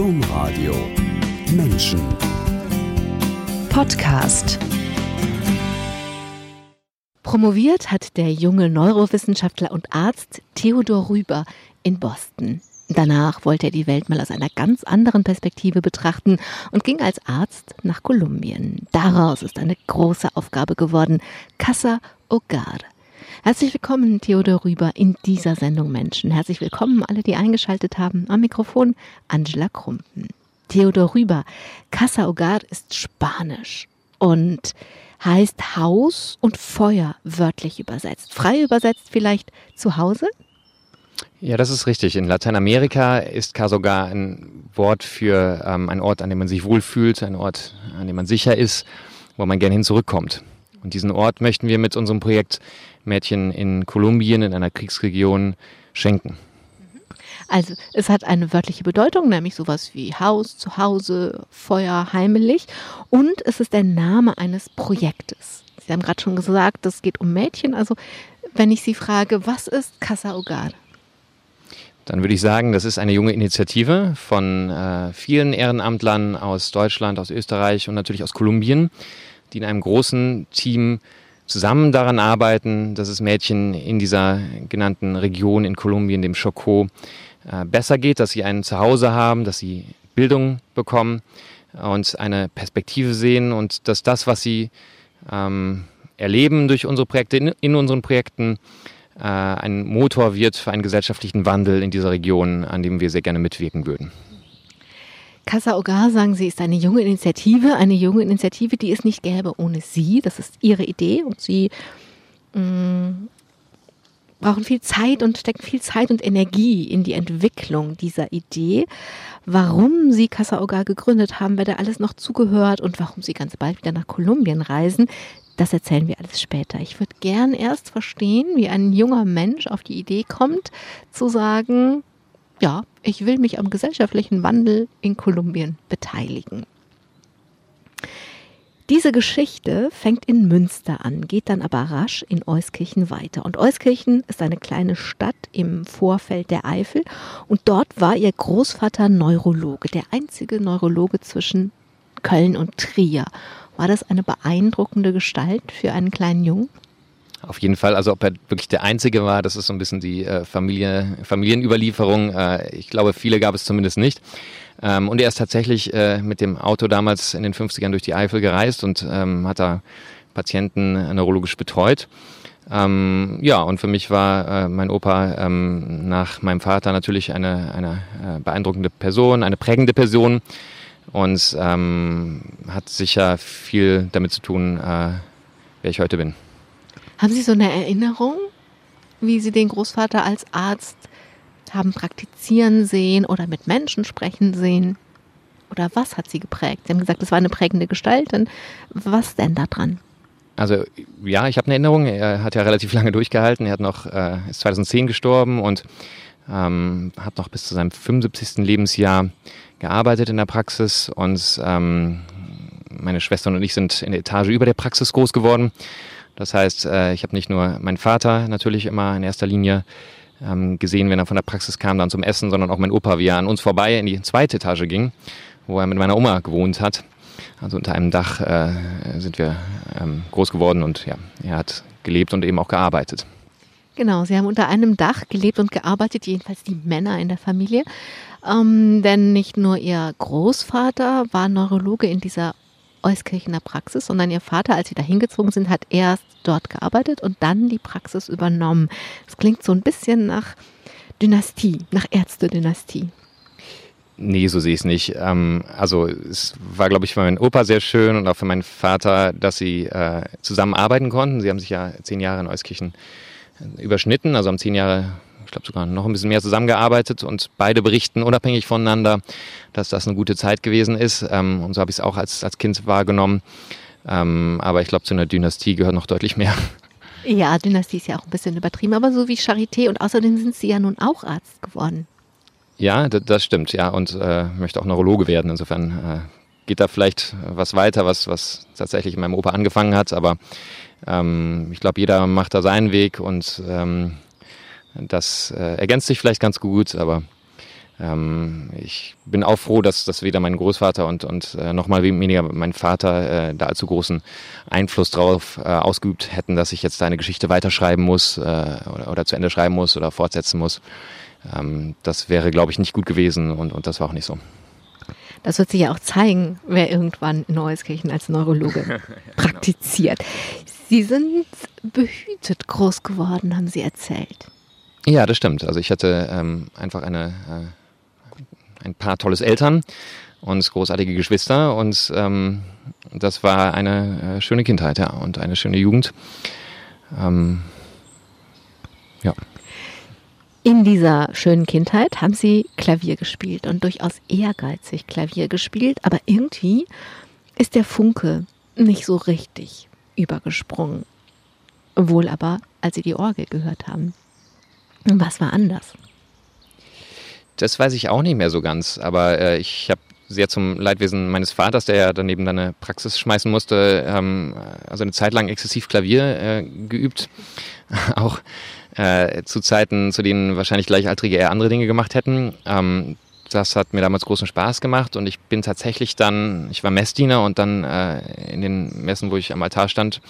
Domradio Menschen Podcast Promoviert hat der junge Neurowissenschaftler und Arzt Theodor Rüber in Boston. Danach wollte er die Welt mal aus einer ganz anderen Perspektive betrachten und ging als Arzt nach Kolumbien. Daraus ist eine große Aufgabe geworden, Casa Hogar. Herzlich willkommen, Theodor Rüber, in dieser Sendung Menschen. Herzlich willkommen alle, die eingeschaltet haben. Am Mikrofon Angela Krumpen. Theodor Rüber, Casa Hogar ist Spanisch und heißt Haus und Feuer wörtlich übersetzt. Frei übersetzt vielleicht zu Hause? Ja, das ist richtig. In Lateinamerika ist Casogar ein Wort für ähm, einen Ort, an dem man sich wohlfühlt, ein Ort, an dem man sicher ist, wo man gerne hin zurückkommt. Und diesen Ort möchten wir mit unserem Projekt Mädchen in Kolumbien in einer Kriegsregion schenken. Also es hat eine wörtliche Bedeutung, nämlich sowas wie Haus, Zuhause, Feuer, heimelig. Und es ist der Name eines Projektes. Sie haben gerade schon gesagt, es geht um Mädchen. Also wenn ich Sie frage, was ist Casa Hogar? Dann würde ich sagen, das ist eine junge Initiative von äh, vielen Ehrenamtlern aus Deutschland, aus Österreich und natürlich aus Kolumbien, die in einem großen Team zusammen daran arbeiten, dass es Mädchen in dieser genannten Region in Kolumbien, dem Chocó, äh, besser geht, dass sie ein Zuhause haben, dass sie Bildung bekommen und eine Perspektive sehen und dass das, was sie ähm, erleben durch unsere Projekte, in, in unseren Projekten, äh, ein Motor wird für einen gesellschaftlichen Wandel in dieser Region, an dem wir sehr gerne mitwirken würden. Casa Ogar, sagen Sie, ist eine junge Initiative, eine junge Initiative, die es nicht gäbe ohne Sie. Das ist Ihre Idee und Sie mh, mm, brauchen viel Zeit und stecken viel Zeit und Energie in die Entwicklung dieser Idee. Warum Sie Casa Ogar gegründet haben, wer da alles noch zugehört und warum Sie ganz bald wieder nach Kolumbien reisen, das erzählen wir alles später. Ich würde gern erst verstehen, wie ein junger Mensch auf die Idee kommt, zu sagen, ja, ich will mich am gesellschaftlichen Wandel in Kolumbien beteiligen. Diese Geschichte fängt in Münster an, geht dann aber rasch in Euskirchen weiter. Und Euskirchen ist eine kleine Stadt im Vorfeld der Eifel. Und dort war ihr Großvater Neurologe, der einzige Neurologe zwischen Köln und Trier. War das eine beeindruckende Gestalt für einen kleinen Jungen? Auf jeden Fall, also ob er wirklich der Einzige war, das ist so ein bisschen die äh, Familie, Familienüberlieferung. Äh, ich glaube, viele gab es zumindest nicht. Ähm, und er ist tatsächlich äh, mit dem Auto damals in den 50ern durch die Eifel gereist und ähm, hat da Patienten neurologisch betreut. Ähm, ja, und für mich war äh, mein Opa ähm, nach meinem Vater natürlich eine, eine äh, beeindruckende Person, eine prägende Person und ähm, hat sicher viel damit zu tun, äh, wer ich heute bin. Haben Sie so eine Erinnerung, wie Sie den Großvater als Arzt haben praktizieren sehen oder mit Menschen sprechen sehen? Oder was hat Sie geprägt? Sie haben gesagt, das war eine prägende Gestalt. Und was denn da dran? Also ja, ich habe eine Erinnerung. Er hat ja relativ lange durchgehalten. Er hat noch, äh, ist 2010 gestorben und ähm, hat noch bis zu seinem 75. Lebensjahr gearbeitet in der Praxis. Und ähm, meine Schwestern und ich sind in der Etage über der Praxis groß geworden. Das heißt, äh, ich habe nicht nur meinen Vater natürlich immer in erster Linie ähm, gesehen, wenn er von der Praxis kam, dann zum Essen, sondern auch mein Opa, wie er an uns vorbei in die zweite Etage ging, wo er mit meiner Oma gewohnt hat. Also unter einem Dach äh, sind wir ähm, groß geworden und ja, er hat gelebt und eben auch gearbeitet. Genau, sie haben unter einem Dach gelebt und gearbeitet, jedenfalls die Männer in der Familie. Ähm, denn nicht nur ihr Großvater war Neurologe in dieser Euskirchener Praxis, sondern ihr Vater, als sie da hingezogen sind, hat erst dort gearbeitet und dann die Praxis übernommen. Das klingt so ein bisschen nach Dynastie, nach Ärzte-Dynastie. Nee, so sehe ich es nicht. Ähm, also es war, glaube ich, für meinen Opa sehr schön und auch für meinen Vater, dass sie äh, zusammenarbeiten konnten. Sie haben sich ja zehn Jahre in Euskirchen überschnitten, also haben zehn Jahre ich glaube sogar noch ein bisschen mehr zusammengearbeitet und beide berichten unabhängig voneinander, dass das eine gute Zeit gewesen ist. Ähm, und so habe ich es auch als, als Kind wahrgenommen. Ähm, aber ich glaube, zu einer Dynastie gehört noch deutlich mehr. Ja, Dynastie ist ja auch ein bisschen übertrieben, aber so wie Charité und außerdem sind Sie ja nun auch Arzt geworden. Ja, das stimmt, ja, und äh, möchte auch Neurologe werden. Insofern äh, geht da vielleicht was weiter, was, was tatsächlich in meinem Opa angefangen hat, aber ähm, ich glaube, jeder macht da seinen Weg und ähm, das äh, ergänzt sich vielleicht ganz gut, aber ähm, ich bin auch froh, dass, dass weder mein Großvater und, und äh, noch mal weniger mein Vater äh, da allzu großen Einfluss drauf äh, ausgeübt hätten, dass ich jetzt da eine Geschichte weiterschreiben muss äh, oder, oder zu Ende schreiben muss oder fortsetzen muss. Ähm, das wäre, glaube ich, nicht gut gewesen und, und das war auch nicht so. Das wird sich ja auch zeigen, wer irgendwann in Neueskirchen als Neurologe praktiziert. Sie sind behütet groß geworden, haben Sie erzählt. Ja, das stimmt. Also ich hatte ähm, einfach eine, äh, ein paar tolles Eltern und großartige Geschwister und ähm, das war eine äh, schöne Kindheit ja, und eine schöne Jugend. Ähm, ja. In dieser schönen Kindheit haben Sie Klavier gespielt und durchaus ehrgeizig Klavier gespielt, aber irgendwie ist der Funke nicht so richtig übergesprungen. Wohl aber, als Sie die Orgel gehört haben. Was war anders? Das weiß ich auch nicht mehr so ganz, aber äh, ich habe sehr zum Leidwesen meines Vaters, der ja daneben dann eine Praxis schmeißen musste, ähm, also eine Zeit lang exzessiv Klavier äh, geübt. auch äh, zu Zeiten, zu denen wahrscheinlich Gleichaltrige eher andere Dinge gemacht hätten. Ähm, das hat mir damals großen Spaß gemacht und ich bin tatsächlich dann, ich war Messdiener und dann äh, in den Messen, wo ich am Altar stand,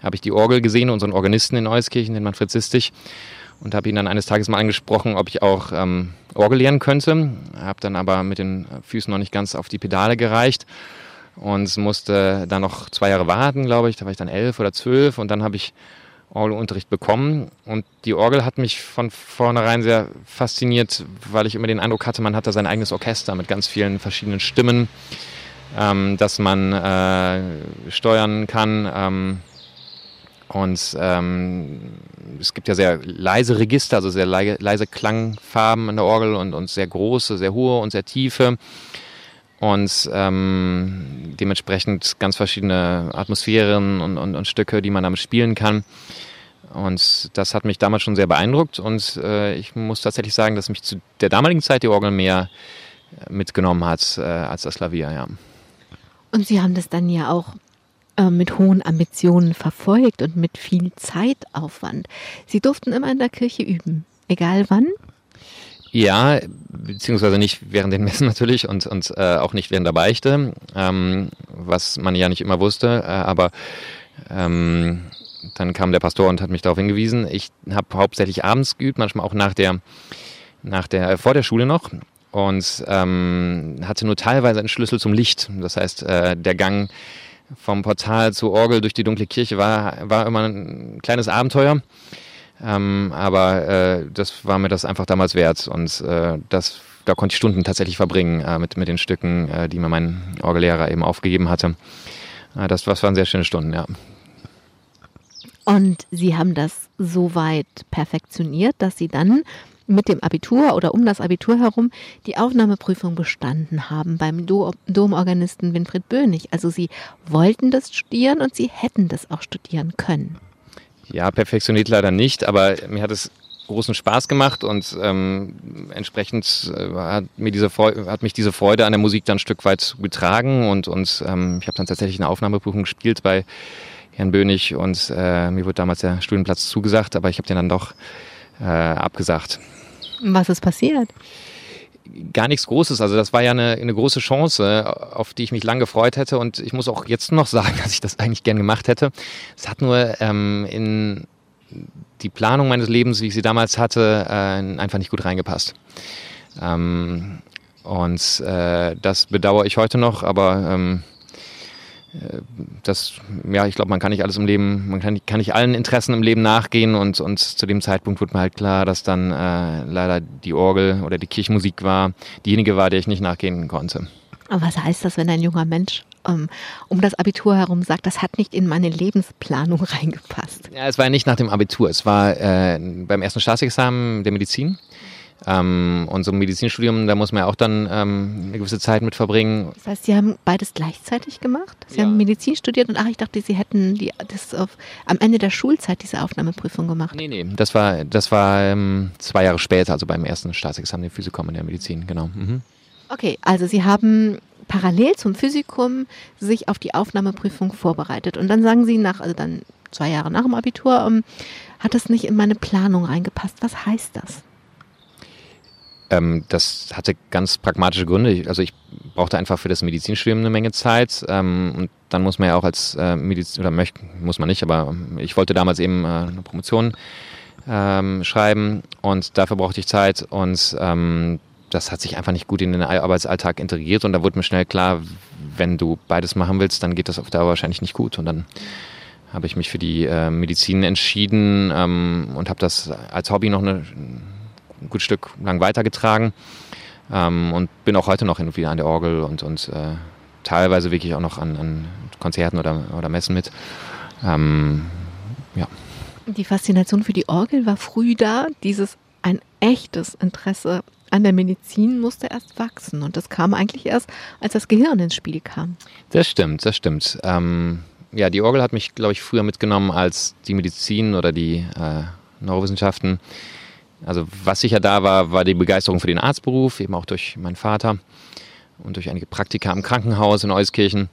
habe ich die Orgel gesehen, unseren Organisten in Euskirchen, den Manfred Sistich und habe ihn dann eines Tages mal angesprochen, ob ich auch ähm, Orgel lernen könnte. Habe dann aber mit den Füßen noch nicht ganz auf die Pedale gereicht und musste dann noch zwei Jahre warten, glaube ich. Da war ich dann elf oder zwölf und dann habe ich Orgelunterricht bekommen. Und die Orgel hat mich von vornherein sehr fasziniert, weil ich immer den Eindruck hatte, man hat da sein eigenes Orchester mit ganz vielen verschiedenen Stimmen, ähm, dass man äh, steuern kann. Ähm, und ähm, es gibt ja sehr leise Register, also sehr leise Klangfarben in der Orgel und, und sehr große, sehr hohe und sehr tiefe. Und ähm, dementsprechend ganz verschiedene Atmosphären und, und, und Stücke, die man damit spielen kann. Und das hat mich damals schon sehr beeindruckt und äh, ich muss tatsächlich sagen, dass mich zu der damaligen Zeit die Orgel mehr mitgenommen hat äh, als das Klavier, ja. Und Sie haben das dann ja auch äh, mit hohen Ambitionen verfolgt und mit viel Zeitaufwand. Sie durften immer in der Kirche üben, egal wann. Ja, beziehungsweise nicht während den Messen natürlich und, und äh, auch nicht während der Beichte, ähm, was man ja nicht immer wusste, äh, aber ähm, dann kam der Pastor und hat mich darauf hingewiesen. Ich habe hauptsächlich abends geübt, manchmal auch nach der, nach der, vor der Schule noch und ähm, hatte nur teilweise einen Schlüssel zum Licht. Das heißt, äh, der Gang vom Portal zur Orgel durch die dunkle Kirche war, war immer ein kleines Abenteuer. Ähm, aber äh, das war mir das einfach damals wert und äh, das, da konnte ich Stunden tatsächlich verbringen äh, mit, mit den Stücken, äh, die mir mein Orgellehrer eben aufgegeben hatte. Äh, das, das waren sehr schöne Stunden, ja. Und Sie haben das so weit perfektioniert, dass Sie dann mit dem Abitur oder um das Abitur herum die Aufnahmeprüfung bestanden haben beim Domorganisten Winfried Bönig. Also sie wollten das studieren und sie hätten das auch studieren können. Ja, perfektioniert leider nicht, aber mir hat es großen Spaß gemacht und ähm, entsprechend äh, hat, mir diese hat mich diese Freude an der Musik dann ein Stück weit getragen und, und ähm, ich habe dann tatsächlich eine Aufnahmeprüfung gespielt bei Herrn Bönig und äh, mir wurde damals der Studienplatz zugesagt, aber ich habe den dann doch äh, abgesagt. Was ist passiert? Gar nichts Großes. Also das war ja eine, eine große Chance, auf die ich mich lang gefreut hätte. Und ich muss auch jetzt noch sagen, dass ich das eigentlich gern gemacht hätte. Es hat nur ähm, in die Planung meines Lebens, wie ich sie damals hatte, äh, einfach nicht gut reingepasst. Ähm, und äh, das bedauere ich heute noch, aber ähm, das, ja, ich glaube, man kann nicht alles im Leben, man kann, kann, nicht allen Interessen im Leben nachgehen und, und zu dem Zeitpunkt wurde mir halt klar, dass dann äh, leider die Orgel oder die Kirchenmusik war, diejenige war, der ich nicht nachgehen konnte. Aber was heißt das, wenn ein junger Mensch um, um das Abitur herum sagt, das hat nicht in meine Lebensplanung reingepasst? Ja, es war ja nicht nach dem Abitur, es war äh, beim ersten Staatsexamen der Medizin. Ähm, und so ein Medizinstudium, da muss man ja auch dann ähm, eine gewisse Zeit mit verbringen. Das heißt, Sie haben beides gleichzeitig gemacht? Sie ja. haben Medizin studiert und ach, ich dachte, Sie hätten die, das auf, am Ende der Schulzeit diese Aufnahmeprüfung gemacht. Nee, nee, das war, das war ähm, zwei Jahre später, also beim ersten Staatsexamen der Physikum in der Medizin, genau. Mhm. Okay, also Sie haben parallel zum Physikum sich auf die Aufnahmeprüfung vorbereitet und dann sagen Sie nach, also dann zwei Jahre nach dem Abitur, ähm, hat das nicht in meine Planung reingepasst. Was heißt das? Ähm, das hatte ganz pragmatische Gründe. Also ich brauchte einfach für das Medizinstudium eine Menge Zeit. Ähm, und dann muss man ja auch als äh, Medizin, oder möchte, muss man nicht, aber ich wollte damals eben äh, eine Promotion ähm, schreiben und dafür brauchte ich Zeit. Und ähm, das hat sich einfach nicht gut in den Arbeitsalltag integriert. Und da wurde mir schnell klar, wenn du beides machen willst, dann geht das auf Dauer wahrscheinlich nicht gut. Und dann habe ich mich für die äh, Medizin entschieden ähm, und habe das als Hobby noch eine ein gutes Stück lang weitergetragen ähm, und bin auch heute noch hin und wieder an der Orgel und, und äh, teilweise wirklich auch noch an, an Konzerten oder, oder Messen mit. Ähm, ja. Die Faszination für die Orgel war früh da. Dieses ein echtes Interesse an der Medizin musste erst wachsen und das kam eigentlich erst, als das Gehirn ins Spiel kam. Das stimmt, das stimmt. Ähm, ja, die Orgel hat mich, glaube ich, früher mitgenommen als die Medizin oder die äh, Neurowissenschaften. Also was sicher da war, war die Begeisterung für den Arztberuf, eben auch durch meinen Vater und durch einige Praktika im Krankenhaus in Euskirchen.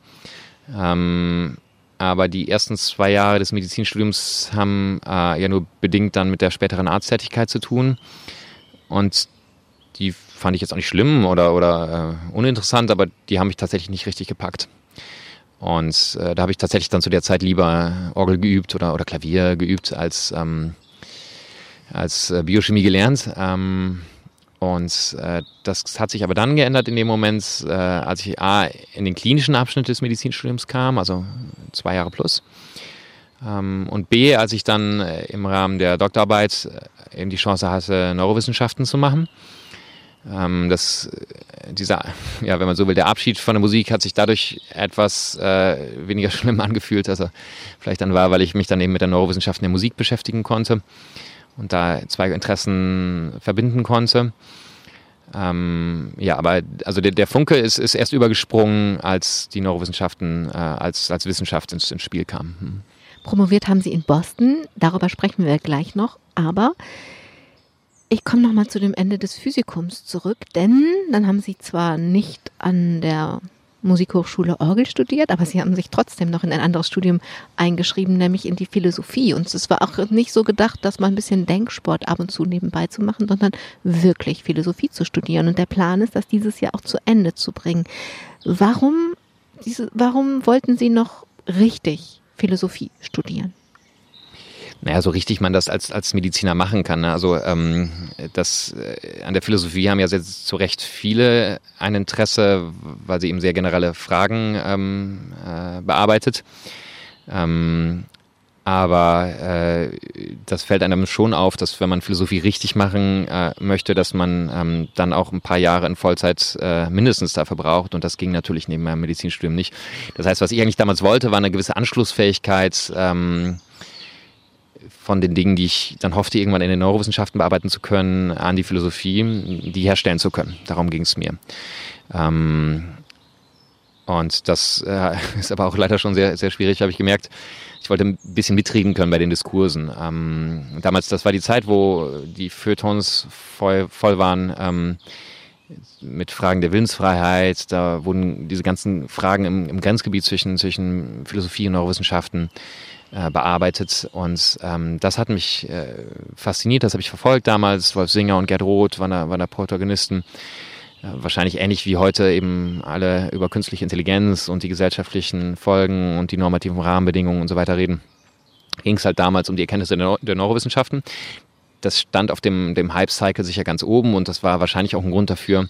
Ähm, aber die ersten zwei Jahre des Medizinstudiums haben äh, ja nur bedingt dann mit der späteren Arzttätigkeit zu tun. Und die fand ich jetzt auch nicht schlimm oder, oder äh, uninteressant, aber die haben mich tatsächlich nicht richtig gepackt. Und äh, da habe ich tatsächlich dann zu der Zeit lieber Orgel geübt oder, oder Klavier geübt, als ähm, als äh, Biochemie gelernt. Ähm, und äh, das hat sich aber dann geändert in dem Moment, äh, als ich A, in den klinischen Abschnitt des Medizinstudiums kam, also zwei Jahre plus. Ähm, und B, als ich dann äh, im Rahmen der Doktorarbeit äh, eben die Chance hatte, Neurowissenschaften zu machen. Ähm, das, dieser, ja, wenn man so will, der Abschied von der Musik hat sich dadurch etwas äh, weniger schlimm angefühlt, als er vielleicht dann war, weil ich mich dann eben mit der Neurowissenschaften der Musik beschäftigen konnte und da zwei Interessen verbinden konnte. Ähm, ja, aber also der, der, Funke ist, ist erst übergesprungen, als die Neurowissenschaften äh, als, als Wissenschaft ins, ins Spiel kamen. Hm. Promoviert haben Sie in Boston, darüber sprechen wir gleich noch, aber ich komme nochmal zu dem Ende des Physikums zurück, denn dann haben Sie zwar nicht an der Musikhochschule Orgel studiert, aber sie haben sich trotzdem noch in ein anderes Studium eingeschrieben, nämlich in die Philosophie. Und es war auch nicht so gedacht, dass man ein bisschen Denksport ab und zu nebenbei zu machen, sondern wirklich Philosophie zu studieren. Und der Plan ist, das dieses Jahr auch zu Ende zu bringen. Warum, diese, warum wollten Sie noch richtig Philosophie studieren? Naja, so richtig man das als, als Mediziner machen kann. Ne? Also ähm, das, äh, an der Philosophie haben ja sehr, zu Recht viele ein Interesse, weil sie eben sehr generelle Fragen ähm, äh, bearbeitet. Ähm, aber äh, das fällt einem schon auf, dass wenn man Philosophie richtig machen äh, möchte, dass man ähm, dann auch ein paar Jahre in Vollzeit äh, mindestens dafür braucht. Und das ging natürlich neben meinem Medizinstudium nicht. Das heißt, was ich eigentlich damals wollte, war eine gewisse Anschlussfähigkeit. Ähm, von den Dingen, die ich dann hoffte, irgendwann in den Neurowissenschaften bearbeiten zu können, an die Philosophie, die herstellen zu können. Darum ging es mir. Ähm, und das äh, ist aber auch leider schon sehr, sehr schwierig, habe ich gemerkt. Ich wollte ein bisschen mitreden können bei den Diskursen. Ähm, damals, das war die Zeit, wo die Feuilletons voll, voll waren ähm, mit Fragen der Willensfreiheit. Da wurden diese ganzen Fragen im, im Grenzgebiet zwischen, zwischen Philosophie und Neurowissenschaften äh, bearbeitet. Und ähm, das hat mich äh, fasziniert, das habe ich verfolgt damals. Wolf Singer und Gerd Roth waren da, waren da Protagonisten. Äh, wahrscheinlich ähnlich wie heute eben alle über künstliche Intelligenz und die gesellschaftlichen Folgen und die normativen Rahmenbedingungen und so weiter reden. Ging es halt damals um die Erkenntnisse der, Neu der Neurowissenschaften. Das stand auf dem, dem Hype-Cycle sicher ganz oben und das war wahrscheinlich auch ein Grund dafür,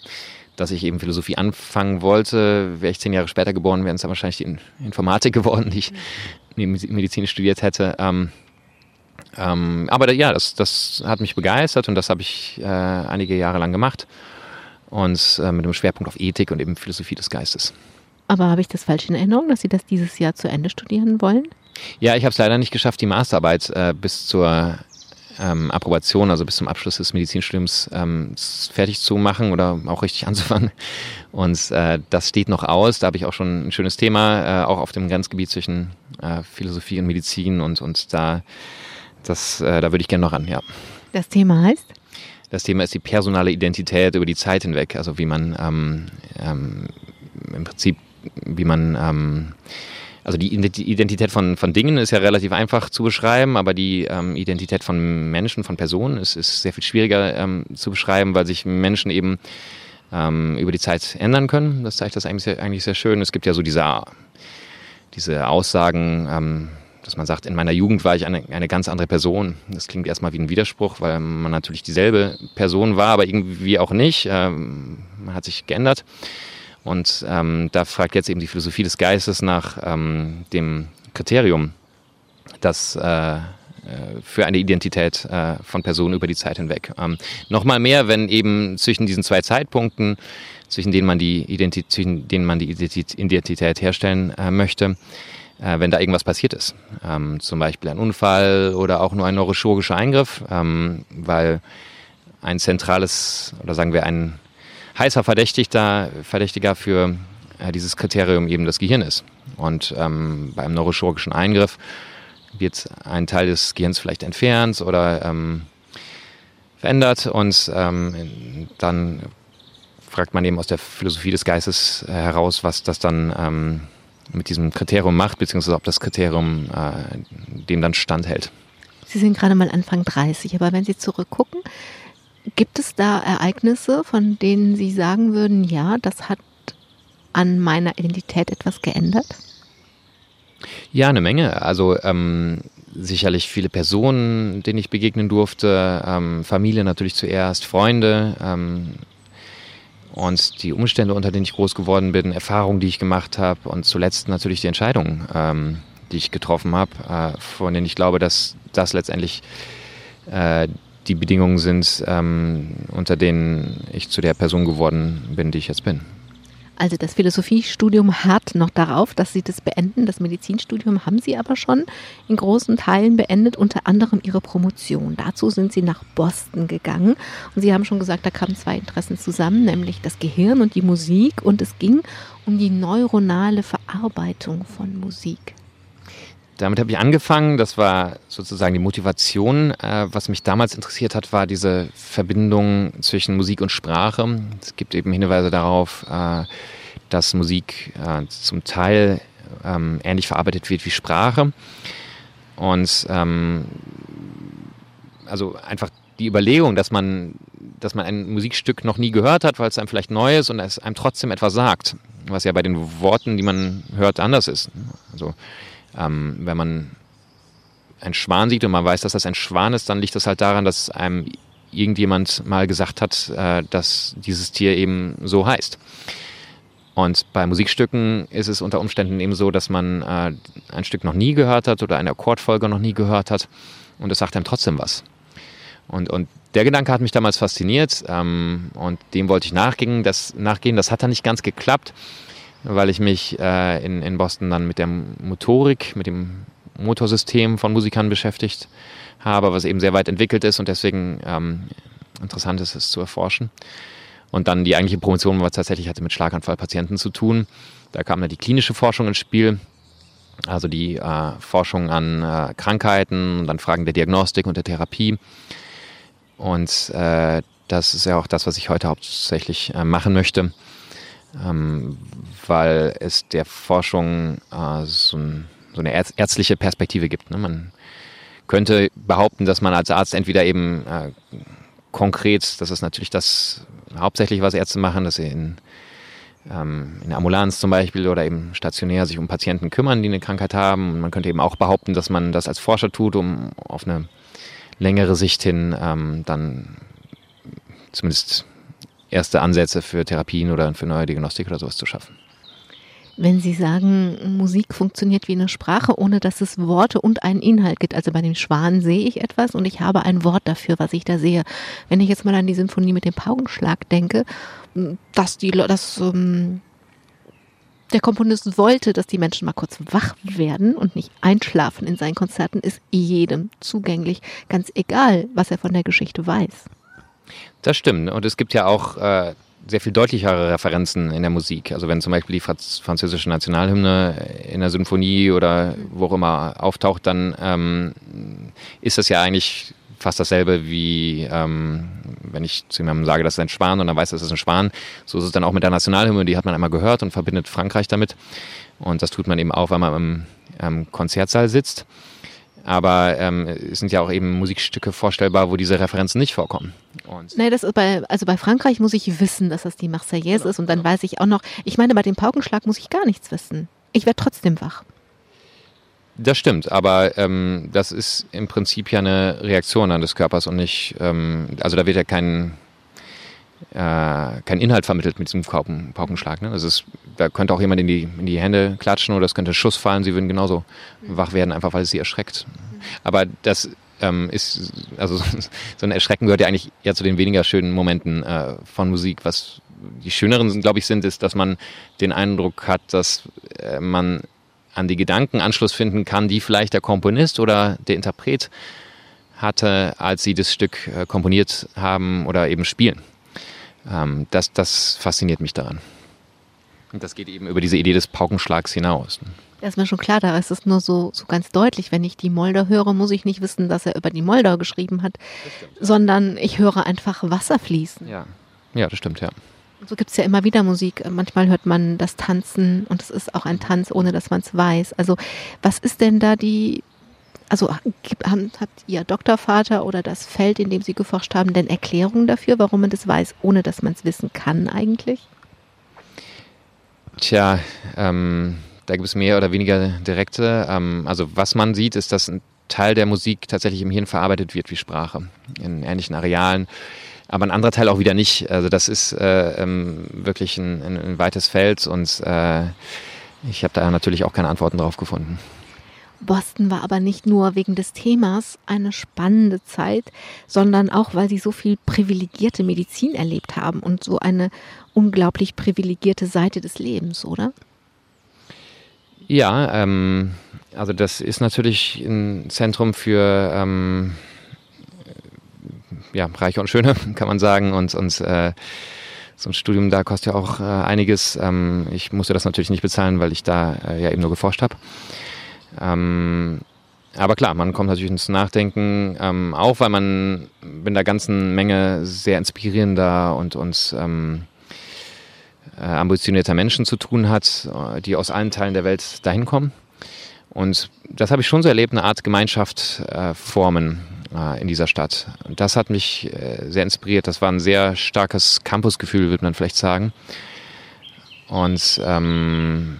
dass ich eben Philosophie anfangen wollte. Wäre ich zehn Jahre später geboren, wäre es dann wahrscheinlich die Informatik geworden, die ich Medizin studiert hätte. Ähm, ähm, aber ja, das, das hat mich begeistert und das habe ich äh, einige Jahre lang gemacht. Und äh, mit dem Schwerpunkt auf Ethik und eben Philosophie des Geistes. Aber habe ich das falsch in Erinnerung, dass Sie das dieses Jahr zu Ende studieren wollen? Ja, ich habe es leider nicht geschafft, die Masterarbeit äh, bis zur ähm, Approbation, also bis zum Abschluss des Medizinstudiums ähm, fertig zu machen oder auch richtig anzufangen. Und äh, das steht noch aus. Da habe ich auch schon ein schönes Thema, äh, auch auf dem Grenzgebiet zwischen äh, Philosophie und Medizin und, und da, das, äh, da würde ich gerne noch ran, ja. Das Thema heißt? Das Thema ist die personale Identität über die Zeit hinweg, also wie man ähm, ähm, im Prinzip, wie man ähm, also die Identität von, von Dingen ist ja relativ einfach zu beschreiben, aber die ähm, Identität von Menschen, von Personen ist, ist sehr viel schwieriger ähm, zu beschreiben, weil sich Menschen eben ähm, über die Zeit ändern können. Das zeigt das eigentlich sehr, eigentlich sehr schön. Es gibt ja so diese, diese Aussagen, ähm, dass man sagt, in meiner Jugend war ich eine, eine ganz andere Person. Das klingt erstmal wie ein Widerspruch, weil man natürlich dieselbe Person war, aber irgendwie auch nicht. Ähm, man hat sich geändert. Und ähm, da fragt jetzt eben die Philosophie des Geistes nach ähm, dem Kriterium, das äh, äh, für eine Identität äh, von Personen über die Zeit hinweg. Ähm, Nochmal mehr, wenn eben zwischen diesen zwei Zeitpunkten, zwischen denen man die Identität, zwischen denen man die Identität herstellen äh, möchte, äh, wenn da irgendwas passiert ist. Ähm, zum Beispiel ein Unfall oder auch nur ein neurochirurgischer Eingriff, ähm, weil ein zentrales oder sagen wir ein heißer Verdächtiger, Verdächtiger für äh, dieses Kriterium eben das Gehirn ist. Und ähm, beim neurochirurgischen Eingriff wird ein Teil des Gehirns vielleicht entfernt oder ähm, verändert und ähm, dann fragt man eben aus der Philosophie des Geistes heraus, was das dann ähm, mit diesem Kriterium macht, beziehungsweise ob das Kriterium äh, dem dann standhält. Sie sind gerade mal Anfang 30, aber wenn Sie zurückgucken, Gibt es da Ereignisse, von denen Sie sagen würden, ja, das hat an meiner Identität etwas geändert? Ja, eine Menge. Also ähm, sicherlich viele Personen, denen ich begegnen durfte, ähm, Familie natürlich zuerst, Freunde ähm, und die Umstände, unter denen ich groß geworden bin, Erfahrungen, die ich gemacht habe und zuletzt natürlich die Entscheidungen, ähm, die ich getroffen habe, äh, von denen ich glaube, dass das letztendlich äh, die Bedingungen sind, ähm, unter denen ich zu der Person geworden bin, die ich jetzt bin. Also das Philosophiestudium hart noch darauf, dass Sie das beenden. Das Medizinstudium haben Sie aber schon in großen Teilen beendet, unter anderem Ihre Promotion. Dazu sind Sie nach Boston gegangen und Sie haben schon gesagt, da kamen zwei Interessen zusammen, nämlich das Gehirn und die Musik und es ging um die neuronale Verarbeitung von Musik damit habe ich angefangen. Das war sozusagen die Motivation. Äh, was mich damals interessiert hat, war diese Verbindung zwischen Musik und Sprache. Es gibt eben Hinweise darauf, äh, dass Musik äh, zum Teil ähm, ähnlich verarbeitet wird wie Sprache. Und ähm, also einfach die Überlegung, dass man, dass man ein Musikstück noch nie gehört hat, weil es einem vielleicht neu ist und es einem trotzdem etwas sagt, was ja bei den Worten, die man hört, anders ist. Also ähm, wenn man einen Schwan sieht und man weiß, dass das ein Schwan ist, dann liegt das halt daran, dass einem irgendjemand mal gesagt hat, äh, dass dieses Tier eben so heißt. Und bei Musikstücken ist es unter Umständen eben so, dass man äh, ein Stück noch nie gehört hat oder eine Akkordfolge noch nie gehört hat und es sagt einem trotzdem was. Und, und der Gedanke hat mich damals fasziniert ähm, und dem wollte ich nachgehen. Das, nachgehen. Das hat dann nicht ganz geklappt weil ich mich äh, in, in Boston dann mit der Motorik, mit dem Motorsystem von Musikern beschäftigt habe, was eben sehr weit entwickelt ist und deswegen ähm, interessant ist, es zu erforschen. Und dann die eigentliche Promotion war tatsächlich hatte mit Schlaganfallpatienten zu tun. Da kam dann die klinische Forschung ins Spiel, also die äh, Forschung an äh, Krankheiten und dann Fragen der Diagnostik und der Therapie. Und äh, das ist ja auch das, was ich heute hauptsächlich äh, machen möchte ähm, weil es der Forschung äh, so, ein, so, eine ärztliche Perspektive gibt. Ne? Man könnte behaupten, dass man als Arzt entweder eben äh, konkret, das ist natürlich das hauptsächlich, was Ärzte machen, dass sie in, ähm, in der Ambulanz zum Beispiel oder eben stationär sich um Patienten kümmern, die eine Krankheit haben. Und man könnte eben auch behaupten, dass man das als Forscher tut, um auf eine längere Sicht hin ähm, dann zumindest erste Ansätze für Therapien oder für neue Diagnostik oder sowas zu schaffen. Wenn Sie sagen, Musik funktioniert wie eine Sprache, ohne dass es Worte und einen Inhalt gibt. Also bei dem Schwan sehe ich etwas und ich habe ein Wort dafür, was ich da sehe. Wenn ich jetzt mal an die Sinfonie mit dem Paukenschlag denke, dass die, dass ähm, der Komponist wollte, dass die Menschen mal kurz wach werden und nicht einschlafen in seinen Konzerten, ist jedem zugänglich, ganz egal, was er von der Geschichte weiß. Das stimmt. Und es gibt ja auch äh, sehr viel deutlichere Referenzen in der Musik. Also wenn zum Beispiel die französische Nationalhymne in der Symphonie oder wo auch immer auftaucht, dann ähm, ist das ja eigentlich fast dasselbe wie, ähm, wenn ich zu jemandem sage, das ist ein Schwan und dann weiß, das ist ein Schwan. So ist es dann auch mit der Nationalhymne, die hat man einmal gehört und verbindet Frankreich damit. Und das tut man eben auch, wenn man im, im Konzertsaal sitzt. Aber ähm, es sind ja auch eben Musikstücke vorstellbar, wo diese Referenzen nicht vorkommen. Und nee, das ist bei, also bei Frankreich muss ich wissen, dass das die Marseillaise genau, ist und dann genau. weiß ich auch noch, ich meine, bei dem Paukenschlag muss ich gar nichts wissen. Ich werde trotzdem wach. Das stimmt, aber ähm, das ist im Prinzip ja eine Reaktion an des Körpers und nicht, ähm, also da wird ja kein, äh, kein Inhalt vermittelt mit diesem Pauken, Paukenschlag. Ne? Das ist, da könnte auch jemand in die, in die Hände klatschen oder es könnte Schuss fallen, sie würden genauso wach werden, einfach weil es sie erschreckt. Aber das ähm, ist, also so ein Erschrecken gehört ja eigentlich eher zu den weniger schönen Momenten äh, von Musik. Was die schöneren glaube ich, sind, ist, dass man den Eindruck hat, dass äh, man an die Gedanken Anschluss finden kann, die vielleicht der Komponist oder der Interpret hatte, als sie das Stück äh, komponiert haben oder eben spielen. Ähm, das, das fasziniert mich daran. Und das geht eben über diese Idee des Paukenschlags hinaus. Das ist mir schon klar, da ist es nur so, so ganz deutlich. Wenn ich die Moldau höre, muss ich nicht wissen, dass er über die Moldau geschrieben hat, sondern ich höre einfach Wasser fließen. Ja, ja das stimmt, ja. So gibt es ja immer wieder Musik. Manchmal hört man das Tanzen und es ist auch ein Tanz, ohne dass man es weiß. Also was ist denn da die, also habt ihr Doktorvater oder das Feld, in dem Sie geforscht haben, denn Erklärungen dafür, warum man das weiß, ohne dass man es wissen kann eigentlich? Tja, ähm, da gibt es mehr oder weniger direkte. Ähm, also was man sieht, ist, dass ein Teil der Musik tatsächlich im Hirn verarbeitet wird wie Sprache, in ähnlichen Arealen aber ein anderer Teil auch wieder nicht. Also das ist äh, ähm, wirklich ein, ein, ein, weites Feld und äh, ich habe da natürlich auch keine Antworten drauf gefunden. Boston war aber nicht nur wegen des Themas eine spannende Zeit, sondern auch, weil sie so viel privilegierte Medizin erlebt haben und so eine unglaublich privilegierte Seite des Lebens, oder? Ja, ähm, also das ist natürlich ein Zentrum für ähm, ja, reiche und schöne, kann man sagen. Und, und äh, so ein Studium da kostet ja auch äh, einiges. Ähm, ich musste das natürlich nicht bezahlen, weil ich da äh, ja eben nur geforscht habe. Ähm, aber klar, man kommt natürlich ins Nachdenken, ähm, auch weil man mit einer ganzen Menge sehr inspirierender und, und ähm, äh, ambitionierter Menschen zu tun hat, äh, die aus allen Teilen der Welt dahin kommen. Und das habe ich schon so erlebt, eine Art Gemeinschaft äh, formen äh, in dieser Stadt. Und das hat mich äh, sehr inspiriert. Das war ein sehr starkes Campusgefühl, würde man vielleicht sagen. Und ähm,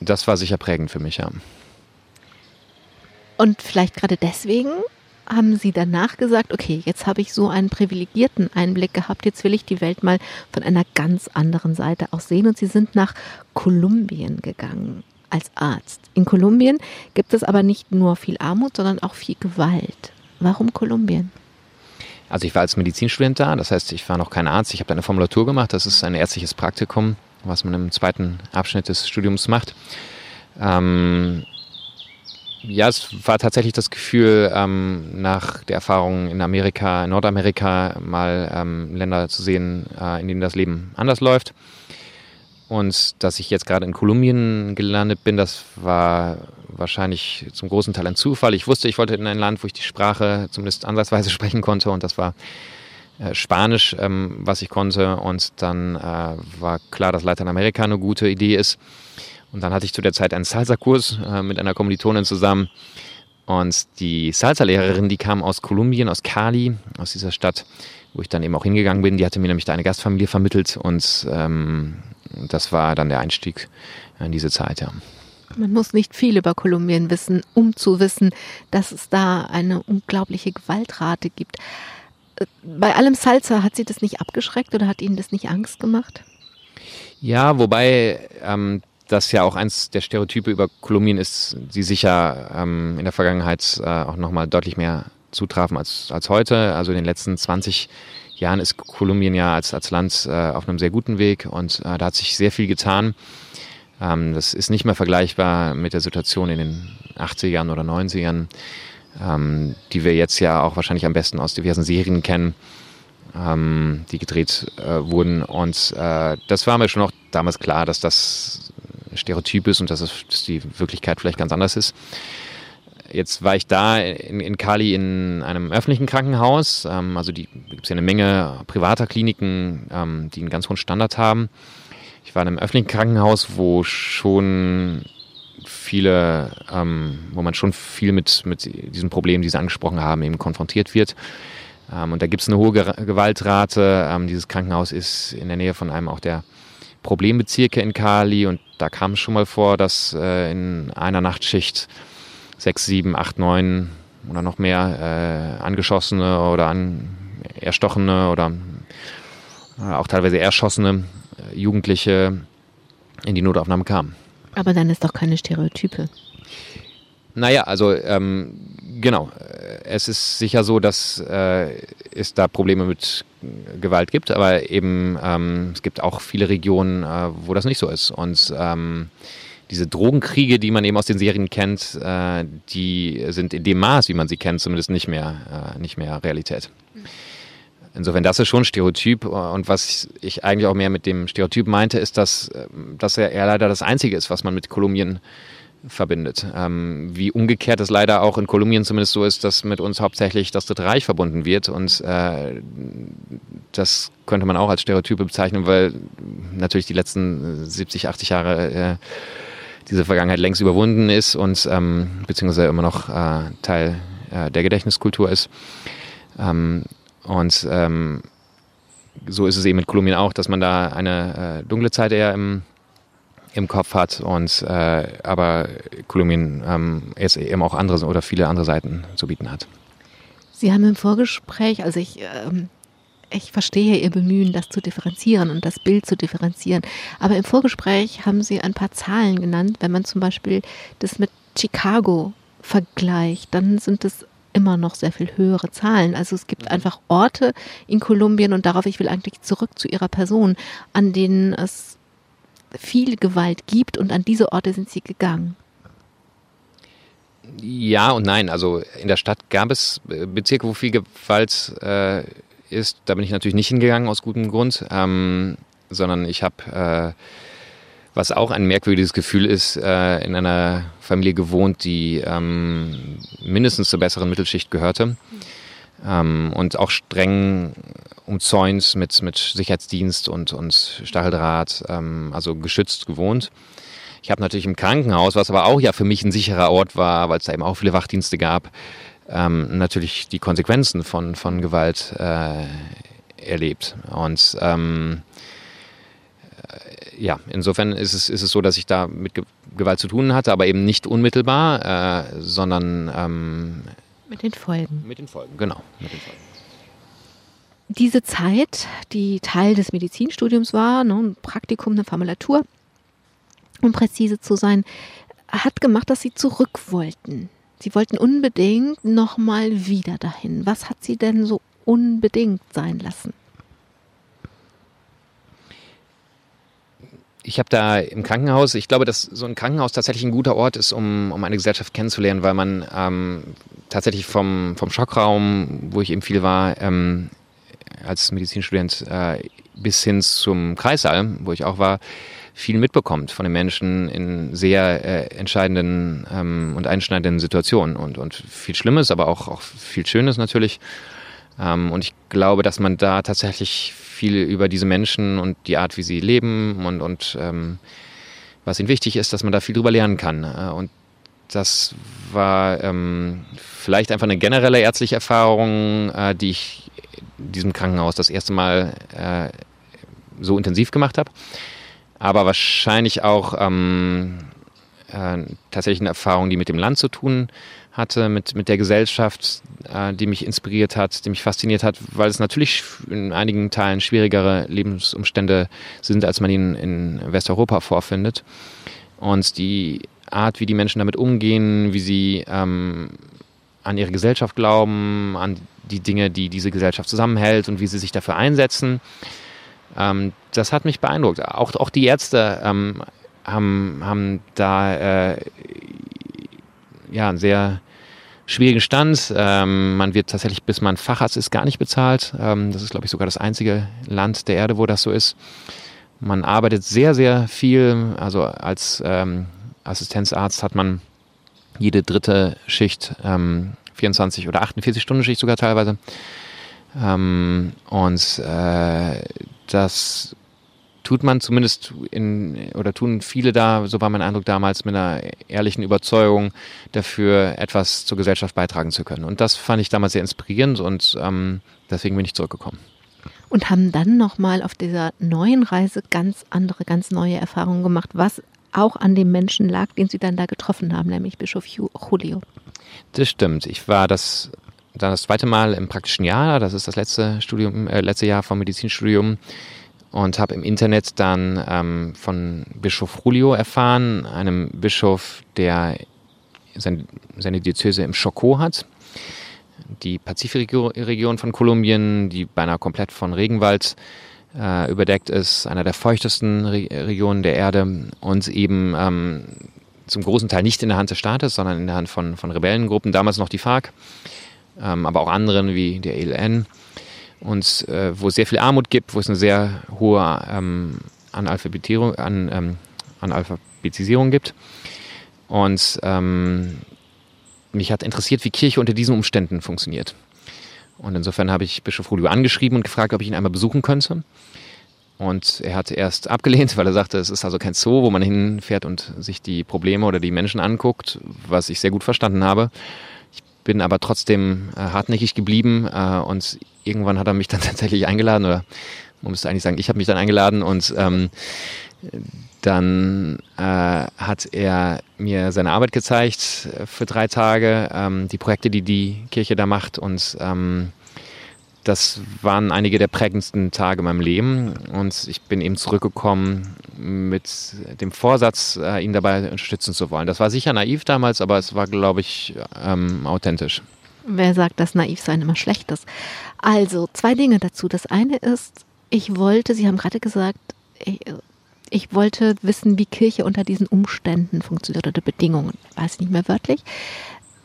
das war sicher prägend für mich, ja. Und vielleicht gerade deswegen haben Sie danach gesagt, okay, jetzt habe ich so einen privilegierten Einblick gehabt, jetzt will ich die Welt mal von einer ganz anderen Seite aus sehen. Und Sie sind nach Kolumbien gegangen als Arzt. In Kolumbien gibt es aber nicht nur viel Armut, sondern auch viel Gewalt. Warum Kolumbien? Also ich war als Medizinstudent da, das heißt, ich war noch kein Arzt. Ich habe da eine Formulatur gemacht. Das ist ein ärztliches Praktikum, was man im zweiten Abschnitt des Studiums macht. Ähm, ja, es war tatsächlich das Gefühl, ähm, nach der Erfahrung in Amerika, in Nordamerika, mal ähm, Länder zu sehen, äh, in denen das Leben anders läuft. Und dass ich jetzt gerade in Kolumbien gelandet bin, das war wahrscheinlich zum großen Teil ein Zufall. Ich wusste, ich wollte in ein Land, wo ich die Sprache zumindest ansatzweise sprechen konnte und das war Spanisch, ähm, was ich konnte. Und dann äh, war klar, dass Lateinamerika eine gute Idee ist. Und dann hatte ich zu der Zeit einen Salsa-Kurs äh, mit einer Kommilitonin zusammen. Und die Salsa-Lehrerin, die kam aus Kolumbien, aus Cali, aus dieser Stadt, wo ich dann eben auch hingegangen bin. Die hatte mir nämlich da eine Gastfamilie vermittelt und ähm, das war dann der Einstieg in diese Zeit, ja. Man muss nicht viel über Kolumbien wissen, um zu wissen, dass es da eine unglaubliche Gewaltrate gibt. Bei allem Salsa hat Sie das nicht abgeschreckt oder hat Ihnen das nicht Angst gemacht? Ja, wobei ähm, das ja auch eins der Stereotype über Kolumbien ist, die sicher ähm, in der Vergangenheit äh, auch nochmal deutlich mehr zutrafen als, als heute. Also in den letzten 20 Jahren ist Kolumbien ja als, als Land äh, auf einem sehr guten Weg und äh, da hat sich sehr viel getan. Ähm, das ist nicht mehr vergleichbar mit der Situation in den 80ern oder 90ern, ähm, die wir jetzt ja auch wahrscheinlich am besten aus diversen Serien kennen, ähm, die gedreht äh, wurden. Und äh, das war mir schon auch damals klar, dass das Stereotyp ist und dass, es, dass die Wirklichkeit vielleicht ganz anders ist. Jetzt war ich da in, in Kali in einem öffentlichen Krankenhaus. Ähm, also gibt es ja eine Menge privater Kliniken, ähm, die einen ganz hohen Standard haben. Ich war in einem öffentlichen Krankenhaus, wo schon viele, ähm, wo man schon viel mit, mit diesen Problemen, die Sie angesprochen haben, eben konfrontiert wird. Ähm, und da gibt es eine hohe Gewaltrate. Ähm, dieses Krankenhaus ist in der Nähe von einem auch der Problembezirke in Kali und da kam es schon mal vor, dass äh, in einer Nachtschicht sechs, sieben, acht, neun oder noch mehr äh, angeschossene oder an, erstochene oder äh, auch teilweise erschossene äh, Jugendliche in die Notaufnahme kamen. Aber dann ist doch keine Stereotype. Naja, also ähm, genau. Es ist sicher so, dass äh, es da Probleme mit Gewalt gibt, aber eben ähm, es gibt auch viele Regionen, äh, wo das nicht so ist. Und ähm, diese Drogenkriege, die man eben aus den Serien kennt, äh, die sind in dem Maß, wie man sie kennt, zumindest nicht mehr, äh, nicht mehr Realität. Insofern, das ist schon Stereotyp. Und was ich eigentlich auch mehr mit dem Stereotyp meinte, ist, dass, äh, dass er, er leider das Einzige ist, was man mit Kolumbien verbindet. Ähm, wie umgekehrt es leider auch in Kolumbien zumindest so ist, dass mit uns hauptsächlich das Dritte Reich verbunden wird. Und äh, das könnte man auch als Stereotype bezeichnen, weil natürlich die letzten 70, 80 Jahre äh, diese Vergangenheit längst überwunden ist und ähm, beziehungsweise immer noch äh, Teil äh, der Gedächtniskultur ist. Ähm, und ähm, so ist es eben mit Kolumbien auch, dass man da eine äh, dunkle Zeit eher im, im Kopf hat und äh, aber Kolumbien ähm, jetzt eben auch andere oder viele andere Seiten zu bieten hat. Sie haben im Vorgespräch, also ich ähm, ich verstehe Ihr Bemühen, das zu differenzieren und das Bild zu differenzieren. Aber im Vorgespräch haben Sie ein paar Zahlen genannt. Wenn man zum Beispiel das mit Chicago vergleicht, dann sind es immer noch sehr viel höhere Zahlen. Also es gibt einfach Orte in Kolumbien und darauf, ich will eigentlich zurück zu Ihrer Person, an denen es viel Gewalt gibt und an diese Orte sind Sie gegangen. Ja und nein. Also in der Stadt gab es äh, Bezirke, wo viel Gewalt äh, ist, da bin ich natürlich nicht hingegangen aus gutem Grund, ähm, sondern ich habe, äh, was auch ein merkwürdiges Gefühl ist, äh, in einer Familie gewohnt, die ähm, mindestens zur besseren Mittelschicht gehörte ähm, und auch streng umzäunt mit, mit Sicherheitsdienst und, und Stacheldraht, ähm, also geschützt gewohnt. Ich habe natürlich im Krankenhaus, was aber auch ja für mich ein sicherer Ort war, weil es da eben auch viele Wachdienste gab, ähm, natürlich die Konsequenzen von, von Gewalt äh, erlebt. Und ähm, äh, ja, insofern ist es, ist es so, dass ich da mit Gewalt zu tun hatte, aber eben nicht unmittelbar, äh, sondern ähm, mit den Folgen. Mit den Folgen, genau. Den Folgen. Diese Zeit, die Teil des Medizinstudiums war, ne, ein Praktikum, eine Formulatur, um präzise zu sein, hat gemacht, dass sie zurück wollten Sie wollten unbedingt nochmal wieder dahin. Was hat Sie denn so unbedingt sein lassen? Ich habe da im Krankenhaus, ich glaube, dass so ein Krankenhaus tatsächlich ein guter Ort ist, um, um eine Gesellschaft kennenzulernen, weil man ähm, tatsächlich vom, vom Schockraum, wo ich eben viel war, ähm, als Medizinstudent äh, bis hin zum Kreissaal, wo ich auch war, viel mitbekommt von den Menschen in sehr äh, entscheidenden ähm, und einschneidenden Situationen und, und viel Schlimmes, aber auch, auch viel Schönes natürlich. Ähm, und ich glaube, dass man da tatsächlich viel über diese Menschen und die Art, wie sie leben und, und ähm, was ihnen wichtig ist, dass man da viel drüber lernen kann. Äh, und das war ähm, vielleicht einfach eine generelle ärztliche Erfahrung, äh, die ich in diesem Krankenhaus das erste Mal äh, so intensiv gemacht habe aber wahrscheinlich auch ähm, äh, tatsächlich eine Erfahrung, die mit dem Land zu tun hatte, mit, mit der Gesellschaft, äh, die mich inspiriert hat, die mich fasziniert hat, weil es natürlich in einigen Teilen schwierigere Lebensumstände sind, als man ihn in Westeuropa vorfindet. Und die Art, wie die Menschen damit umgehen, wie sie ähm, an ihre Gesellschaft glauben, an die Dinge, die diese Gesellschaft zusammenhält und wie sie sich dafür einsetzen, ähm, das hat mich beeindruckt. Auch, auch die Ärzte ähm, haben, haben da äh, ja, einen sehr schwierigen Stand. Ähm, man wird tatsächlich, bis man Facharzt ist, gar nicht bezahlt. Ähm, das ist, glaube ich, sogar das einzige Land der Erde, wo das so ist. Man arbeitet sehr, sehr viel. Also als ähm, Assistenzarzt hat man jede dritte Schicht, ähm, 24 oder 48 Stunden Schicht sogar teilweise. Ähm, und äh, das tut man zumindest in, oder tun viele da, so war mein Eindruck damals, mit einer ehrlichen Überzeugung dafür, etwas zur Gesellschaft beitragen zu können. Und das fand ich damals sehr inspirierend und ähm, deswegen bin ich zurückgekommen. Und haben dann nochmal auf dieser neuen Reise ganz andere, ganz neue Erfahrungen gemacht, was auch an dem Menschen lag, den Sie dann da getroffen haben, nämlich Bischof Julio. Das stimmt. Ich war das dann das zweite Mal im praktischen Jahr, das ist das letzte Studium, äh, letzte Jahr vom Medizinstudium und habe im Internet dann ähm, von Bischof Julio erfahren, einem Bischof, der sein, seine Diözese im Chocó hat, die Pazifikregion von Kolumbien, die beinahe komplett von Regenwald äh, überdeckt ist, einer der feuchtesten Re Regionen der Erde und eben ähm, zum großen Teil nicht in der Hand des Staates, sondern in der Hand von, von Rebellengruppen, damals noch die FARC, ähm, aber auch anderen wie der ELN und äh, wo es sehr viel Armut gibt, wo es eine sehr hohe ähm, Analphabetierung, an, ähm, Analphabetisierung gibt. Und ähm, mich hat interessiert, wie Kirche unter diesen Umständen funktioniert. Und insofern habe ich Bischof Julio angeschrieben und gefragt, ob ich ihn einmal besuchen könnte. Und er hat erst abgelehnt, weil er sagte, es ist also kein Zoo, wo man hinfährt und sich die Probleme oder die Menschen anguckt, was ich sehr gut verstanden habe bin aber trotzdem äh, hartnäckig geblieben äh, und irgendwann hat er mich dann tatsächlich eingeladen oder man müsste eigentlich sagen, ich habe mich dann eingeladen und ähm, dann äh, hat er mir seine Arbeit gezeigt äh, für drei Tage, ähm, die Projekte, die die Kirche da macht und ähm, das waren einige der prägendsten Tage in meinem Leben und ich bin eben zurückgekommen mit dem Vorsatz, äh, ihn dabei unterstützen zu wollen. Das war sicher naiv damals, aber es war, glaube ich, ähm, authentisch. Wer sagt, dass naiv sein immer schlecht ist? Also, zwei Dinge dazu. Das eine ist, ich wollte, Sie haben gerade gesagt, ich, ich wollte wissen, wie Kirche unter diesen Umständen funktioniert oder Bedingungen. Weiß nicht mehr wörtlich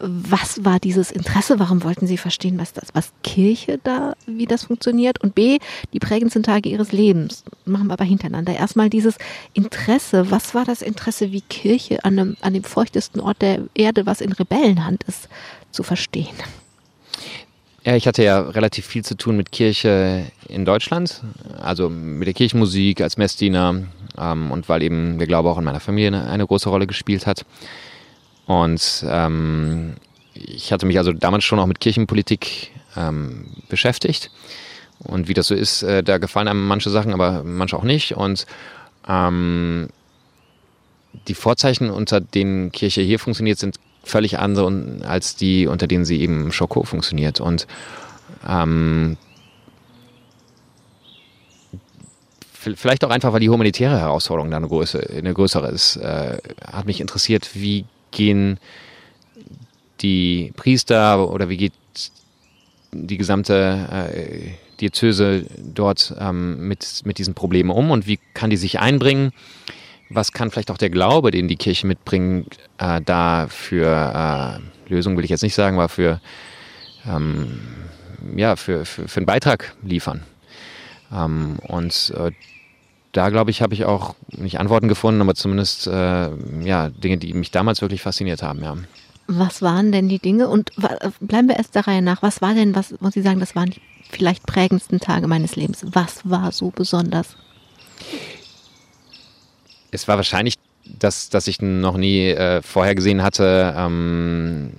was war dieses Interesse? Warum wollten Sie verstehen, was das, was Kirche da, wie das funktioniert? Und B, die prägendsten Tage Ihres Lebens. Machen wir aber hintereinander. Erstmal dieses Interesse. Was war das Interesse, wie Kirche an, einem, an dem feuchtesten Ort der Erde, was in Rebellenhand ist, zu verstehen? Ja, ich hatte ja relativ viel zu tun mit Kirche in Deutschland, also mit der Kirchenmusik als Messdiener ähm, und weil eben der Glaube auch in meiner Familie eine, eine große Rolle gespielt hat. Und ähm, ich hatte mich also damals schon auch mit Kirchenpolitik ähm, beschäftigt. Und wie das so ist, äh, da gefallen einem manche Sachen, aber manche auch nicht. Und ähm, die Vorzeichen, unter denen Kirche hier funktioniert, sind völlig andere als die, unter denen sie eben im Schoko funktioniert. Und ähm, vielleicht auch einfach, weil die humanitäre Herausforderung da eine, größere, eine größere ist, äh, hat mich interessiert, wie gehen die Priester oder wie geht die gesamte äh, Diözese dort ähm, mit, mit diesen Problemen um und wie kann die sich einbringen? Was kann vielleicht auch der Glaube, den die Kirche mitbringt, äh, da für äh, Lösungen will ich jetzt nicht sagen, aber für, ähm, ja, für, für, für einen Beitrag liefern? Ähm, und äh, da glaube ich, habe ich auch nicht Antworten gefunden, aber zumindest äh, ja, Dinge, die mich damals wirklich fasziniert haben, ja. Was waren denn die Dinge? Und bleiben wir erst der Reihe nach. Was war denn, was muss ich sagen, das waren die vielleicht prägendsten Tage meines Lebens? Was war so besonders? Es war wahrscheinlich das, dass ich noch nie äh, vorher gesehen hatte, ähm,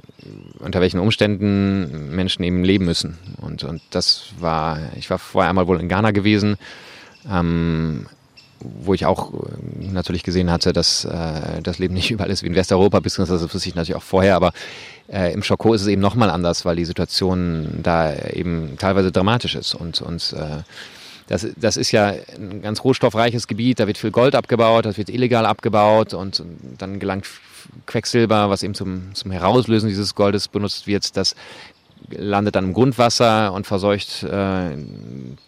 unter welchen Umständen Menschen eben leben müssen. Und, und das war, ich war vorher einmal wohl in Ghana gewesen, ähm, wo ich auch äh, natürlich gesehen hatte, dass äh, das Leben nicht überall ist wie in Westeuropa, beziehungsweise das wusste ich natürlich auch vorher, aber äh, im Schoko ist es eben nochmal anders, weil die Situation da eben teilweise dramatisch ist und, und äh, das, das ist ja ein ganz rohstoffreiches Gebiet, da wird viel Gold abgebaut, das wird illegal abgebaut und, dann gelangt Quecksilber, was eben zum, zum Herauslösen dieses Goldes benutzt wird, das landet dann im Grundwasser und verseucht äh,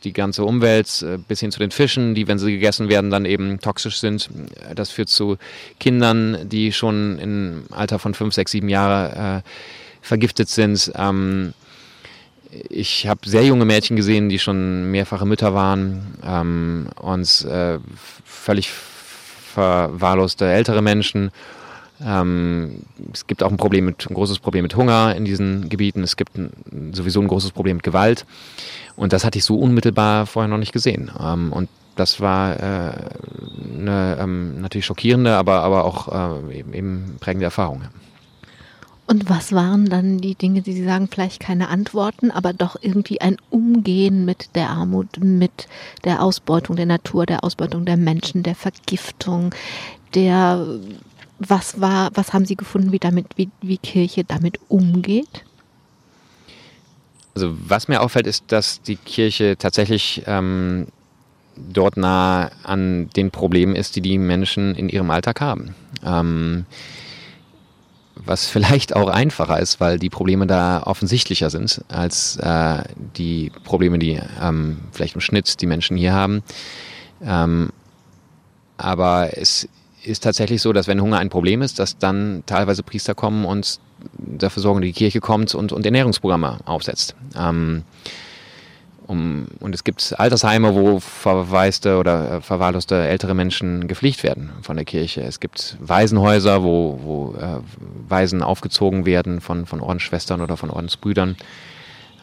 die ganze Umwelt äh, bis hin zu den Fischen, die, wenn sie gegessen werden, dann eben toxisch sind. Das führt zu Kindern, die schon im Alter von fünf, sechs, sieben Jahre äh, vergiftet sind. Ähm, ich habe sehr junge Mädchen gesehen, die schon mehrfache Mütter waren ähm, und äh, völlig verwahrloste ältere Menschen Ähm, es gibt auch ein Problem mit, ein großes Problem mit Hunger in diesen Gebieten. Es gibt ein, sowieso ein großes Problem mit Gewalt. Und das hatte ich so unmittelbar vorher noch nicht gesehen. Ähm, und das war äh, eine ähm, natürlich schockierende, aber, aber auch äh, eben prägende Erfahrung. Und was waren dann die Dinge, die Sie sagen, vielleicht keine Antworten, aber doch irgendwie ein Umgehen mit der Armut, mit der Ausbeutung der Natur, der Ausbeutung der Menschen, der Vergiftung, der was war, was haben Sie gefunden, wie damit, wie, wie Kirche damit umgeht? Also was mir auffällt, ist, dass die Kirche tatsächlich ähm, dort nah an den Problemen ist, die die Menschen in ihrem Alltag haben. Ähm, was vielleicht auch einfacher ist, weil die Probleme da offensichtlicher sind als äh, die Probleme, die ähm, vielleicht im Schnitt die Menschen hier haben. Ähm, aber es ist tatsächlich so, dass wenn Hunger ein Problem ist, dass dann teilweise Priester kommen und dafür sorgen, die Kirche kommt und, und Ernährungsprogramme aufsetzt. Ähm, um, und es gibt Altersheime, wo verwaiste oder äh, verwahrloste ältere Menschen gepflegt werden von der Kirche. Es gibt Waisenhäuser, wo, wo äh, Waisen aufgezogen werden von, von Ordensschwestern oder von Ordensbrüdern.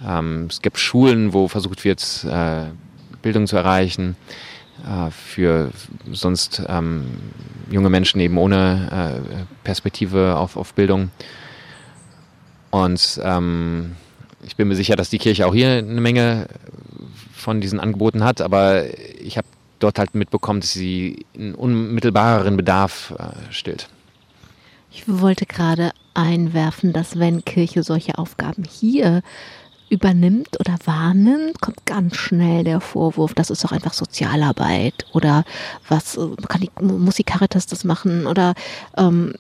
Ähm, es gibt Schulen, wo versucht wird, äh, Bildung zu erreichen für sonst ähm, junge Menschen eben ohne äh, Perspektive auf, auf Bildung. Und ähm, ich bin mir sicher, dass die Kirche auch hier eine Menge von diesen Angeboten hat, aber ich habe dort halt mitbekommen, dass sie einen unmittelbareren Bedarf äh, stillt. Ich wollte gerade einwerfen, dass wenn Kirche solche Aufgaben hier übernimmt oder wahrnimmt, kommt ganz schnell der Vorwurf, das ist doch einfach Sozialarbeit oder was kann die, muss die Caritas das machen oder ähm,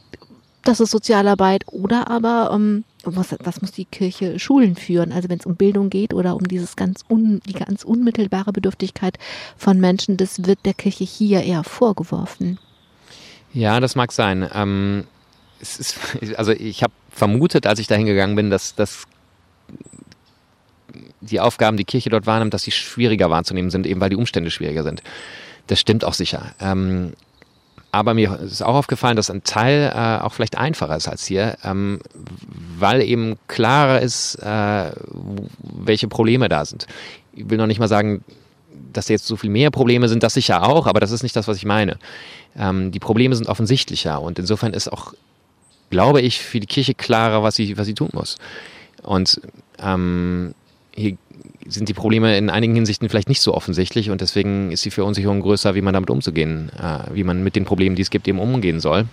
das ist Sozialarbeit oder aber ähm, was, was muss die Kirche Schulen führen? Also wenn es um Bildung geht oder um dieses ganz un, die ganz unmittelbare Bedürftigkeit von Menschen, das wird der Kirche hier eher vorgeworfen. Ja, das mag sein. Ähm, ist, also ich habe vermutet, als ich da hingegangen bin, dass, dass die Aufgaben, die Kirche dort wahrnimmt, dass sie schwieriger wahrzunehmen sind, eben weil die Umstände schwieriger sind. Das stimmt auch sicher. Ähm, aber mir ist auch aufgefallen, dass ein Teil äh, auch vielleicht einfacher ist als hier, ähm, weil eben klarer ist, äh, welche Probleme da sind. Ich will noch nicht mal sagen, dass jetzt so viel mehr Probleme sind, das sicher auch, aber das ist nicht das, was ich meine. Ähm, die Probleme sind offensichtlicher und insofern ist auch, glaube ich, für die Kirche klarer, was sie, was sie tun muss. Und ähm, hier sind die Probleme in einigen Hinsichten vielleicht nicht so offensichtlich und deswegen ist die Verunsicherung größer, wie man damit umzugehen, äh, wie man mit den Problemen, die es gibt, eben umgehen soll.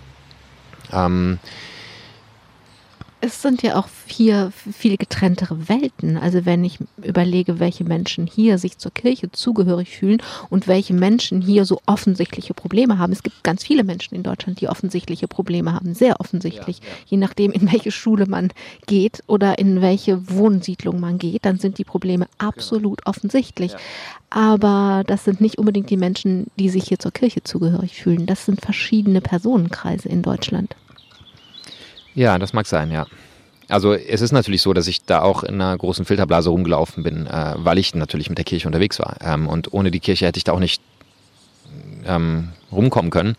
Ähm, es sind ja auch hier viel getrenntere Welten. Also wenn ich überlege, welche Menschen hier sich zur Kirche zugehörig fühlen und welche Menschen hier so offensichtliche Probleme haben. Es gibt ganz viele Menschen in Deutschland, die offensichtliche Probleme haben, sehr offensichtlich. Ja, ja. Je nachdem, in welche Schule man geht oder in welche Wohnsiedlung man geht, dann sind die Probleme absolut offensichtlich. Ja. Aber das sind nicht unbedingt die Menschen, die sich hier zur Kirche zugehörig fühlen. Das sind verschiedene Personenkreise in Deutschland. Ja, das mag sein, ja. Also es ist natürlich so, dass ich da auch in einer großen Filterblase rumgelaufen bin, äh, weil ich natürlich mit der Kirche unterwegs war. Ähm, und ohne die Kirche hätte ich da auch nicht ähm, rumkommen können,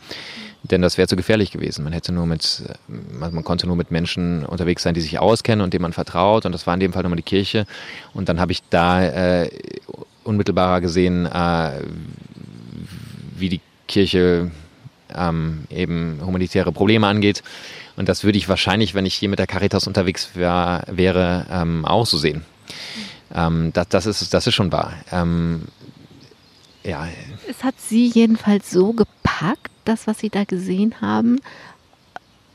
denn das wäre zu gefährlich gewesen. Man hätte nur mit, äh, man konnte nur mit Menschen unterwegs sein, die sich auskennen und denen man vertraut. Und das war in dem Fall nur die Kirche. Und dann habe ich da äh, unmittelbarer gesehen, äh, wie die Kirche ähm, eben humanitäre Probleme angeht und das würde ich wahrscheinlich, wenn ich hier mit der Caritas unterwegs wär, wäre, ähm, auch so sehen. Ähm, das, das, ist, das ist schon wahr. Ähm, ja. Es hat Sie jedenfalls so gepackt, das, was Sie da gesehen haben,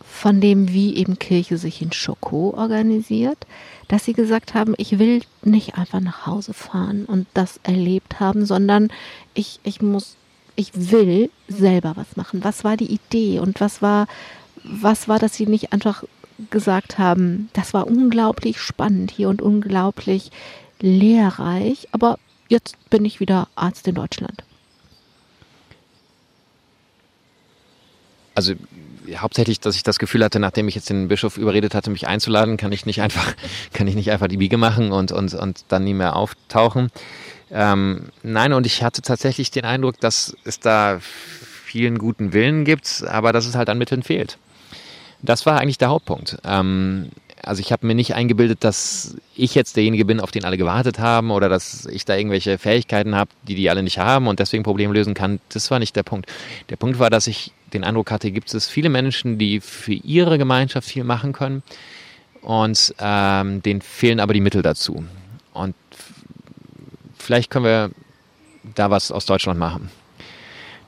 von dem, wie eben Kirche sich in Schoko organisiert, dass Sie gesagt haben, ich will nicht einfach nach Hause fahren und das erlebt haben, sondern ich, ich muss, ich will selber was machen. Was war die Idee und was war was war, dass Sie nicht einfach gesagt haben, das war unglaublich spannend hier und unglaublich lehrreich, aber jetzt bin ich wieder Arzt in Deutschland? Also hauptsächlich, dass ich das Gefühl hatte, nachdem ich jetzt den Bischof überredet hatte, mich einzuladen, kann ich nicht einfach, kann ich nicht einfach die Biege machen und, und, und dann nie mehr auftauchen. Ähm, nein, und ich hatte tatsächlich den Eindruck, dass es da vielen guten Willen gibt, aber dass es halt an Mitteln fehlt Das war eigentlich der Hauptpunkt. Ähm, also ich habe mir nicht eingebildet, dass ich jetzt derjenige bin, auf den alle gewartet haben oder dass ich da irgendwelche Fähigkeiten habe, die die alle nicht haben und deswegen Probleme lösen kann. Das war nicht der Punkt. Der Punkt war, dass ich den Eindruck hatte, gibt es viele Menschen, die für ihre Gemeinschaft viel machen können und ähm, denen fehlen aber die Mittel dazu. Und vielleicht können wir da was aus Deutschland machen.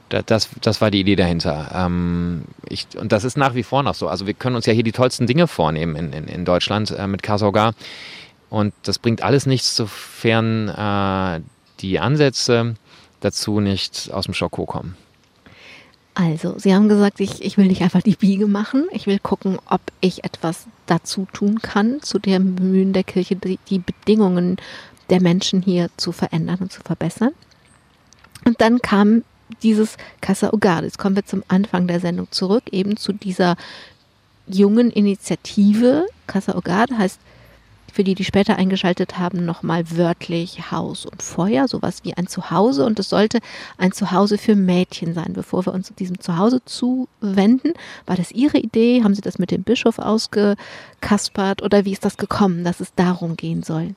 Das, das war die Idee dahinter. Ähm, ich, und das ist nach wie vor noch so. Also wir können uns ja hier die tollsten Dinge vornehmen in, in, in Deutschland äh, mit Kasaugar. Und das bringt alles nichts, sofern äh, die Ansätze dazu nicht aus dem Schoko kommen. Also, Sie haben gesagt, ich, ich will nicht einfach die Biege machen. Ich will gucken, ob ich etwas dazu tun kann, zu dem Bemühen der Kirche, die, die Bedingungen der Menschen hier zu verändern und zu verbessern. Und dann kam dieses Casa Hogar. Jetzt kommen wir zum Anfang der Sendung zurück, eben zu dieser jungen Initiative. Casa Hogar heißt für die, die später eingeschaltet haben, nochmal wörtlich Haus und Feuer, sowas wie ein Zuhause. Und es sollte ein Zuhause für Mädchen sein. Bevor wir uns diesem Zuhause zuwenden, war das Ihre Idee? Haben Sie das mit dem Bischof ausgekaspert oder wie ist das gekommen, dass es darum gehen soll?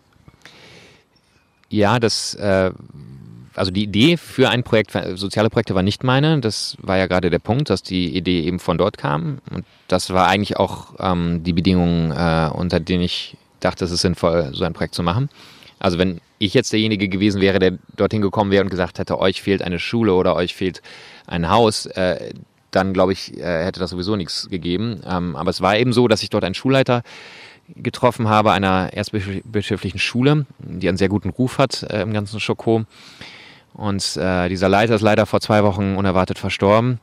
Ja, das äh, also die Idee für ein Projekt, soziale Projekte war nicht meine. Das war ja gerade der Punkt, dass die Idee eben von dort kam. Und das war eigentlich auch ähm, die Bedingungen, äh, unter denen ich dachte, es ist sinnvoll, so ein Projekt zu machen. Also wenn ich jetzt derjenige gewesen wäre, der dorthin gekommen wäre und gesagt hätte, euch fehlt eine Schule oder euch fehlt ein Haus, äh, dann glaube ich, äh, hätte das sowieso nichts gegeben. Ähm, aber es war eben so, dass ich dort einen Schulleiter getroffen habe, einer erzbischöflichen Schule, die einen sehr guten Ruf hat äh, im ganzen Schoko. Und äh, dieser Leiter ist leider vor zwei Wochen unerwartet verstorben.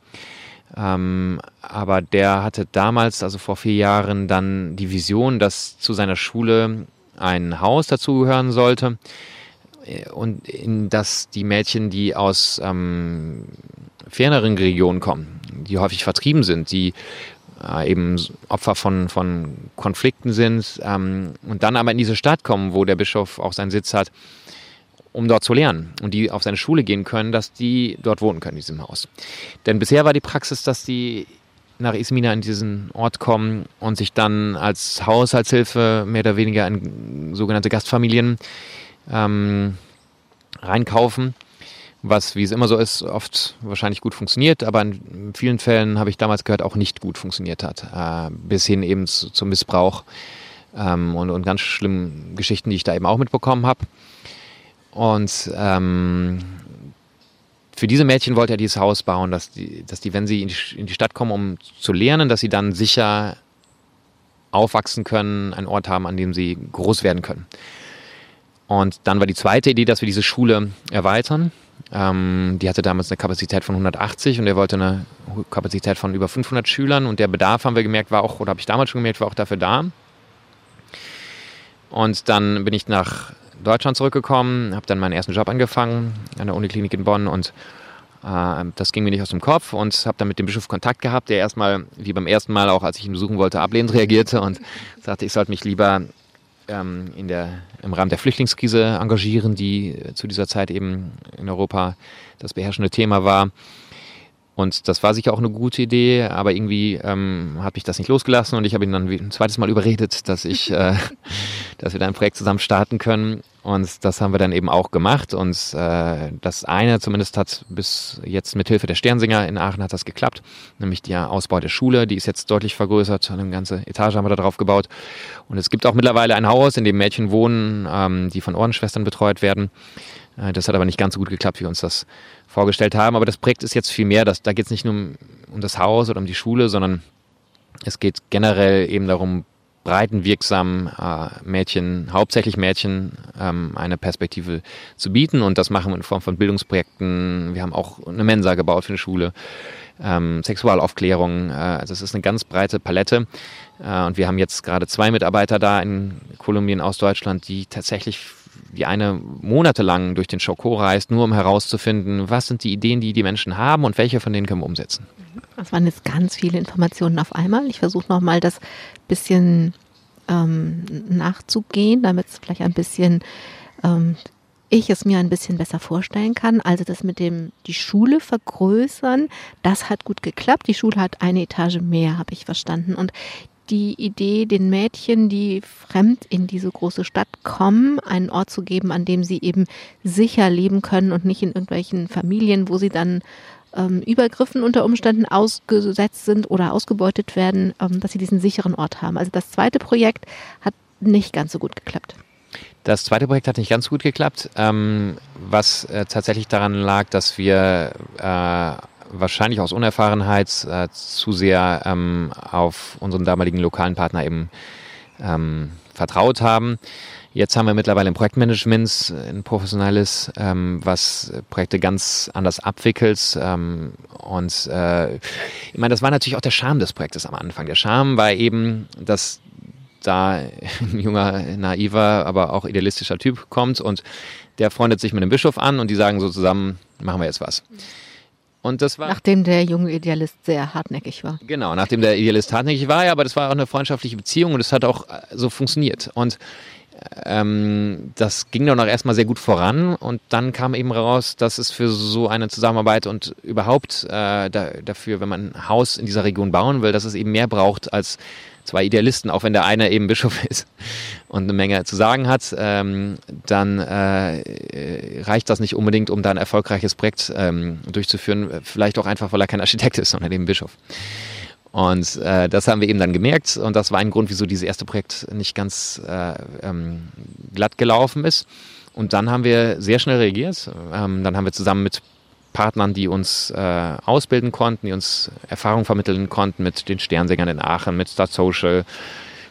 Ähm, aber der hatte damals, also vor vier Jahren, dann die Vision, dass zu seiner Schule ein Haus dazugehören sollte und in das die Mädchen, die aus ähm, ferneren Regionen kommen, die häufig vertrieben sind, die äh, eben Opfer von, von Konflikten sind ähm, und dann aber in diese Stadt kommen, wo der Bischof auch seinen Sitz hat, um dort zu lernen und die auf seine Schule gehen können, dass die dort wohnen können in diesem Haus. Denn bisher war die Praxis, dass die nach Ismina in diesen Ort kommen und sich dann als Haushaltshilfe mehr oder weniger in sogenannte Gastfamilien ähm, reinkaufen, was, wie es immer so ist, oft wahrscheinlich gut funktioniert, aber in vielen Fällen habe ich damals gehört, auch nicht gut funktioniert hat, äh, bis hin eben zu, zum Missbrauch ähm, und, und ganz schlimmen Geschichten, die ich da eben auch mitbekommen habe. Und ähm, für diese Mädchen wollte er dieses Haus bauen, dass die, dass die wenn sie in die, in die Stadt kommen, um zu lernen, dass sie dann sicher aufwachsen können, einen Ort haben, an dem sie groß werden können. Und dann war die zweite Idee, dass wir diese Schule erweitern. Ähm, die hatte damals eine Kapazität von 180 und er wollte eine Kapazität von über 500 Schülern. Und der Bedarf, haben wir gemerkt, war auch, oder habe ich damals schon gemerkt, war auch dafür da. Und dann bin ich nach Deutschland zurückgekommen, habe dann meinen ersten Job angefangen an der Uniklinik in Bonn und äh, das ging mir nicht aus dem Kopf und habe dann mit dem Bischof Kontakt gehabt, der erstmal, wie beim ersten Mal auch, als ich ihn besuchen wollte, ablehnend reagierte und sagte, ich sollte mich lieber ähm, in der, im Rahmen der Flüchtlingskrise engagieren, die zu dieser Zeit eben in Europa das beherrschende Thema war. Und das war sicher auch eine gute Idee, aber irgendwie ähm, hat mich das nicht losgelassen und ich habe ihn dann ein zweites Mal überredet, dass ich, äh, dass wir da ein Projekt zusammen starten können. Und das haben wir dann eben auch gemacht. Und äh, das eine zumindest hat bis jetzt mit Hilfe der Sternsinger in Aachen hat das geklappt, nämlich der Ausbau der Schule. Die ist jetzt deutlich vergrößert. Eine ganze Etage haben wir da drauf gebaut. Und es gibt auch mittlerweile ein Haus, in dem Mädchen wohnen, ähm, die von Ordensschwestern betreut werden. Äh, das hat aber nicht ganz so gut geklappt, wie wir uns das vorgestellt haben. Aber das Projekt ist jetzt viel mehr. Das, da geht es nicht nur um, um das Haus oder um die Schule, sondern es geht generell eben darum, breitenwirksam äh, Mädchen, hauptsächlich Mädchen, ähm, eine Perspektive zu bieten. Und das machen wir in Form von Bildungsprojekten. Wir haben auch eine Mensa gebaut für eine Schule, ähm, Sexualaufklärung. Äh, also es ist eine ganz breite Palette. Äh, und wir haben jetzt gerade zwei Mitarbeiter da in Kolumbien aus Deutschland, die tatsächlich die eine monatelang durch den Schoko reist, nur um herauszufinden, was sind die Ideen, die die Menschen haben und welche von denen können wir umsetzen. Das waren jetzt ganz viele Informationen auf einmal. Ich versuche nochmal das bisschen ähm, nachzugehen, damit es vielleicht ein bisschen ähm, ich es mir ein bisschen besser vorstellen kann. Also das mit dem die Schule vergrößern, das hat gut geklappt. Die Schule hat eine Etage mehr, habe ich verstanden. Und die Idee, den Mädchen, die fremd in diese große Stadt kommen, einen Ort zu geben, an dem sie eben sicher leben können und nicht in irgendwelchen Familien, wo sie dann ähm, Übergriffen unter Umständen ausgesetzt sind oder ausgebeutet werden, ähm, dass sie diesen sicheren Ort haben. Also das zweite Projekt hat nicht ganz so gut geklappt. Das zweite Projekt hat nicht ganz gut geklappt, ähm, was äh, tatsächlich daran lag, dass wir äh, wahrscheinlich aus Unerfahrenheit äh, zu sehr ähm, auf unseren damaligen lokalen Partner eben ähm, vertraut haben. Jetzt haben wir mittlerweile ein Projektmanagement, ein professionelles, ähm, was Projekte ganz anders abwickelt. Ähm, und äh, ich meine, das war natürlich auch der Charme des Projektes am Anfang. Der Charme war eben, dass da ein junger, naiver, aber auch idealistischer Typ kommt und der freundet sich mit dem Bischof an und die sagen so zusammen, machen wir jetzt was. Und das war nachdem der junge Idealist sehr hartnäckig war. Genau, nachdem der Idealist hartnäckig war, ja, aber das war auch eine freundschaftliche Beziehung und es hat auch äh, so funktioniert. Und ähm, das ging dann auch erstmal sehr gut voran und dann kam eben raus, dass es für so eine Zusammenarbeit und überhaupt äh, da, dafür, wenn man ein Haus in dieser Region bauen will, dass es eben mehr braucht als zwei Idealisten, auch wenn der eine eben Bischof ist und eine Menge zu sagen hat, ähm, dann äh, reicht das nicht unbedingt, um da ein erfolgreiches Projekt ähm, durchzuführen. Vielleicht auch einfach, weil er kein Architekt ist, sondern eben Bischof. Und äh, das haben wir eben dann gemerkt und das war ein Grund, wieso dieses erste Projekt nicht ganz äh, ähm, glatt gelaufen ist. Und dann haben wir sehr schnell reagiert. Ähm, dann haben wir zusammen mit Partnern, die uns äh, ausbilden konnten, die uns Erfahrung vermitteln konnten mit den Sternsängern in Aachen, mit Start Social,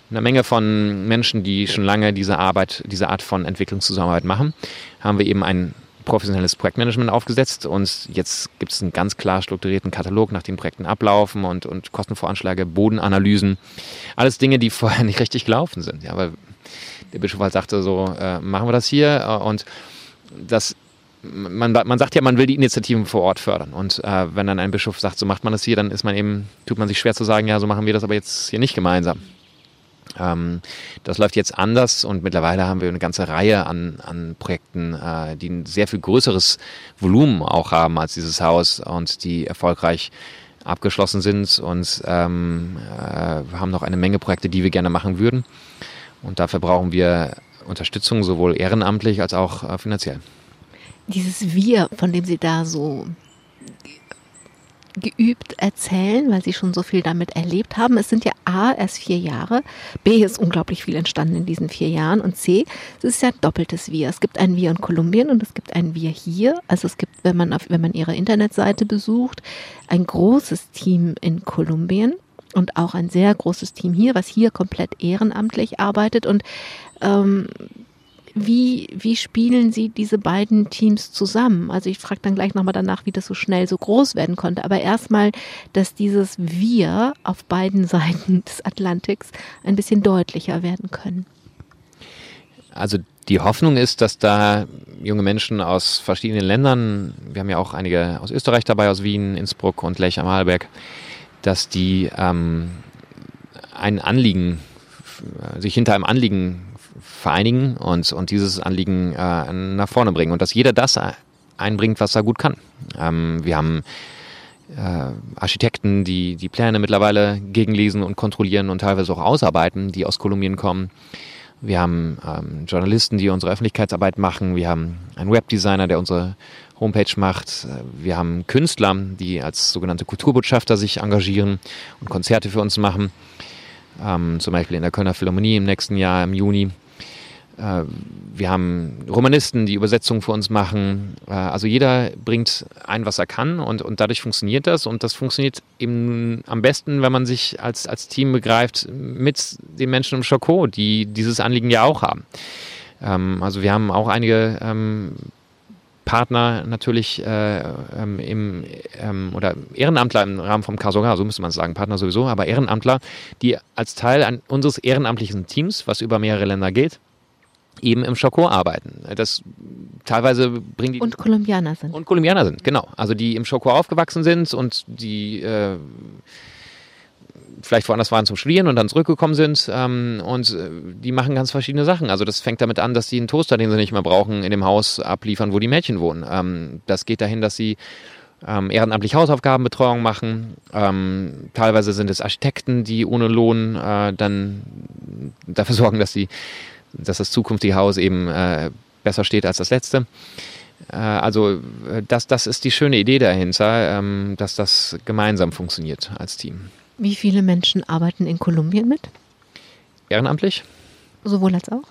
eine Menge von Menschen, die schon lange diese Arbeit, diese Art von Entwicklungszusammenarbeit machen, haben wir eben ein professionelles Projektmanagement aufgesetzt und jetzt gibt es einen ganz klar strukturierten Katalog, nach dem Projekten ablaufen und, und Kostenvoranschläge, Bodenanalysen. Alles Dinge, die vorher nicht richtig gelaufen sind. Ja, aber der Bischof halt sagte so, äh, machen wir das hier und das man, man sagt ja, man will die Initiativen vor Ort fördern. Und äh, wenn dann ein Bischof sagt, so macht man das hier, dann ist man eben, tut man sich schwer zu sagen, ja, so machen wir das aber jetzt hier nicht gemeinsam. Ähm, das läuft jetzt anders und mittlerweile haben wir eine ganze Reihe an, an Projekten, äh, die ein sehr viel größeres Volumen auch haben als dieses Haus und die erfolgreich abgeschlossen sind und ähm, äh, haben noch eine Menge Projekte, die wir gerne machen würden. Und dafür brauchen wir Unterstützung, sowohl ehrenamtlich als auch äh, finanziell dieses Wir, von dem Sie da so geübt erzählen, weil Sie schon so viel damit erlebt haben. Es sind ja A, erst vier Jahre, B, ist unglaublich viel entstanden in diesen vier Jahren und C, es ist ja doppeltes Wir. Es gibt ein Wir in Kolumbien und es gibt ein Wir hier. Also es gibt, wenn man, auf, wenn man Ihre Internetseite besucht, ein großes Team in Kolumbien und auch ein sehr großes Team hier, was hier komplett ehrenamtlich arbeitet und ähm, wie, wie spielen Sie diese beiden Teams zusammen? Also ich frage dann gleich nochmal danach, wie das so schnell so groß werden konnte. Aber erstmal, dass dieses Wir auf beiden Seiten des Atlantiks ein bisschen deutlicher werden können. Also die Hoffnung ist, dass da junge Menschen aus verschiedenen Ländern, wir haben ja auch einige aus Österreich dabei, aus Wien, Innsbruck und Lech am Arlberg, dass die ähm, ein Anliegen, sich hinter einem Anliegen vereinigen und, und dieses Anliegen äh, nach vorne bringen und dass jeder das einbringt, was er gut kann. Ähm, wir haben äh, Architekten, die die Pläne mittlerweile gegenlesen und kontrollieren und teilweise auch ausarbeiten, die aus Kolumbien kommen. Wir haben ähm, Journalisten, die unsere Öffentlichkeitsarbeit machen. Wir haben einen Webdesigner, der unsere Homepage macht. Wir haben Künstler, die als sogenannte Kulturbotschafter sich engagieren und Konzerte für uns machen. Ähm, zum Beispiel in der Kölner Philharmonie im nächsten Jahr, im Juni. Äh, wir haben Romanisten, die Übersetzungen für uns machen. Äh, also jeder bringt ein, was er kann und, und dadurch funktioniert das. Und das funktioniert eben am besten, wenn man sich als, als Team begreift mit den Menschen im Schoko, die dieses Anliegen ja auch haben. Ähm, also wir haben auch einige ähm, Partner natürlich äh, ähm, im ähm, oder Ehrenamtler im Rahmen vom Kasoga, so müsste man sagen, Partner sowieso, aber Ehrenamtler, die als Teil unseres ehrenamtlichen Teams, was über mehrere Länder geht, eben im Schoko arbeiten. Das teilweise bringen die und Kolumbianer sind und Kolumbianer sind genau, also die im Schoko aufgewachsen sind und die äh, vielleicht woanders waren zum Studieren und dann zurückgekommen sind. Ähm, und äh, die machen ganz verschiedene Sachen. Also das fängt damit an, dass die einen Toaster, den sie nicht mehr brauchen, in dem Haus abliefern, wo die Mädchen wohnen. Ähm, das geht dahin, dass sie ähm, ehrenamtlich Hausaufgabenbetreuung machen. Ähm, teilweise sind es Architekten, die ohne Lohn äh, dann dafür sorgen, dass, die, dass das zukünftige Haus eben äh, besser steht als das letzte. Äh, also äh, das, das ist die schöne Idee dahinter, ähm, dass das gemeinsam funktioniert als Team. Wie viele Menschen arbeiten in Kolumbien mit? Ehrenamtlich? Sowohl als auch?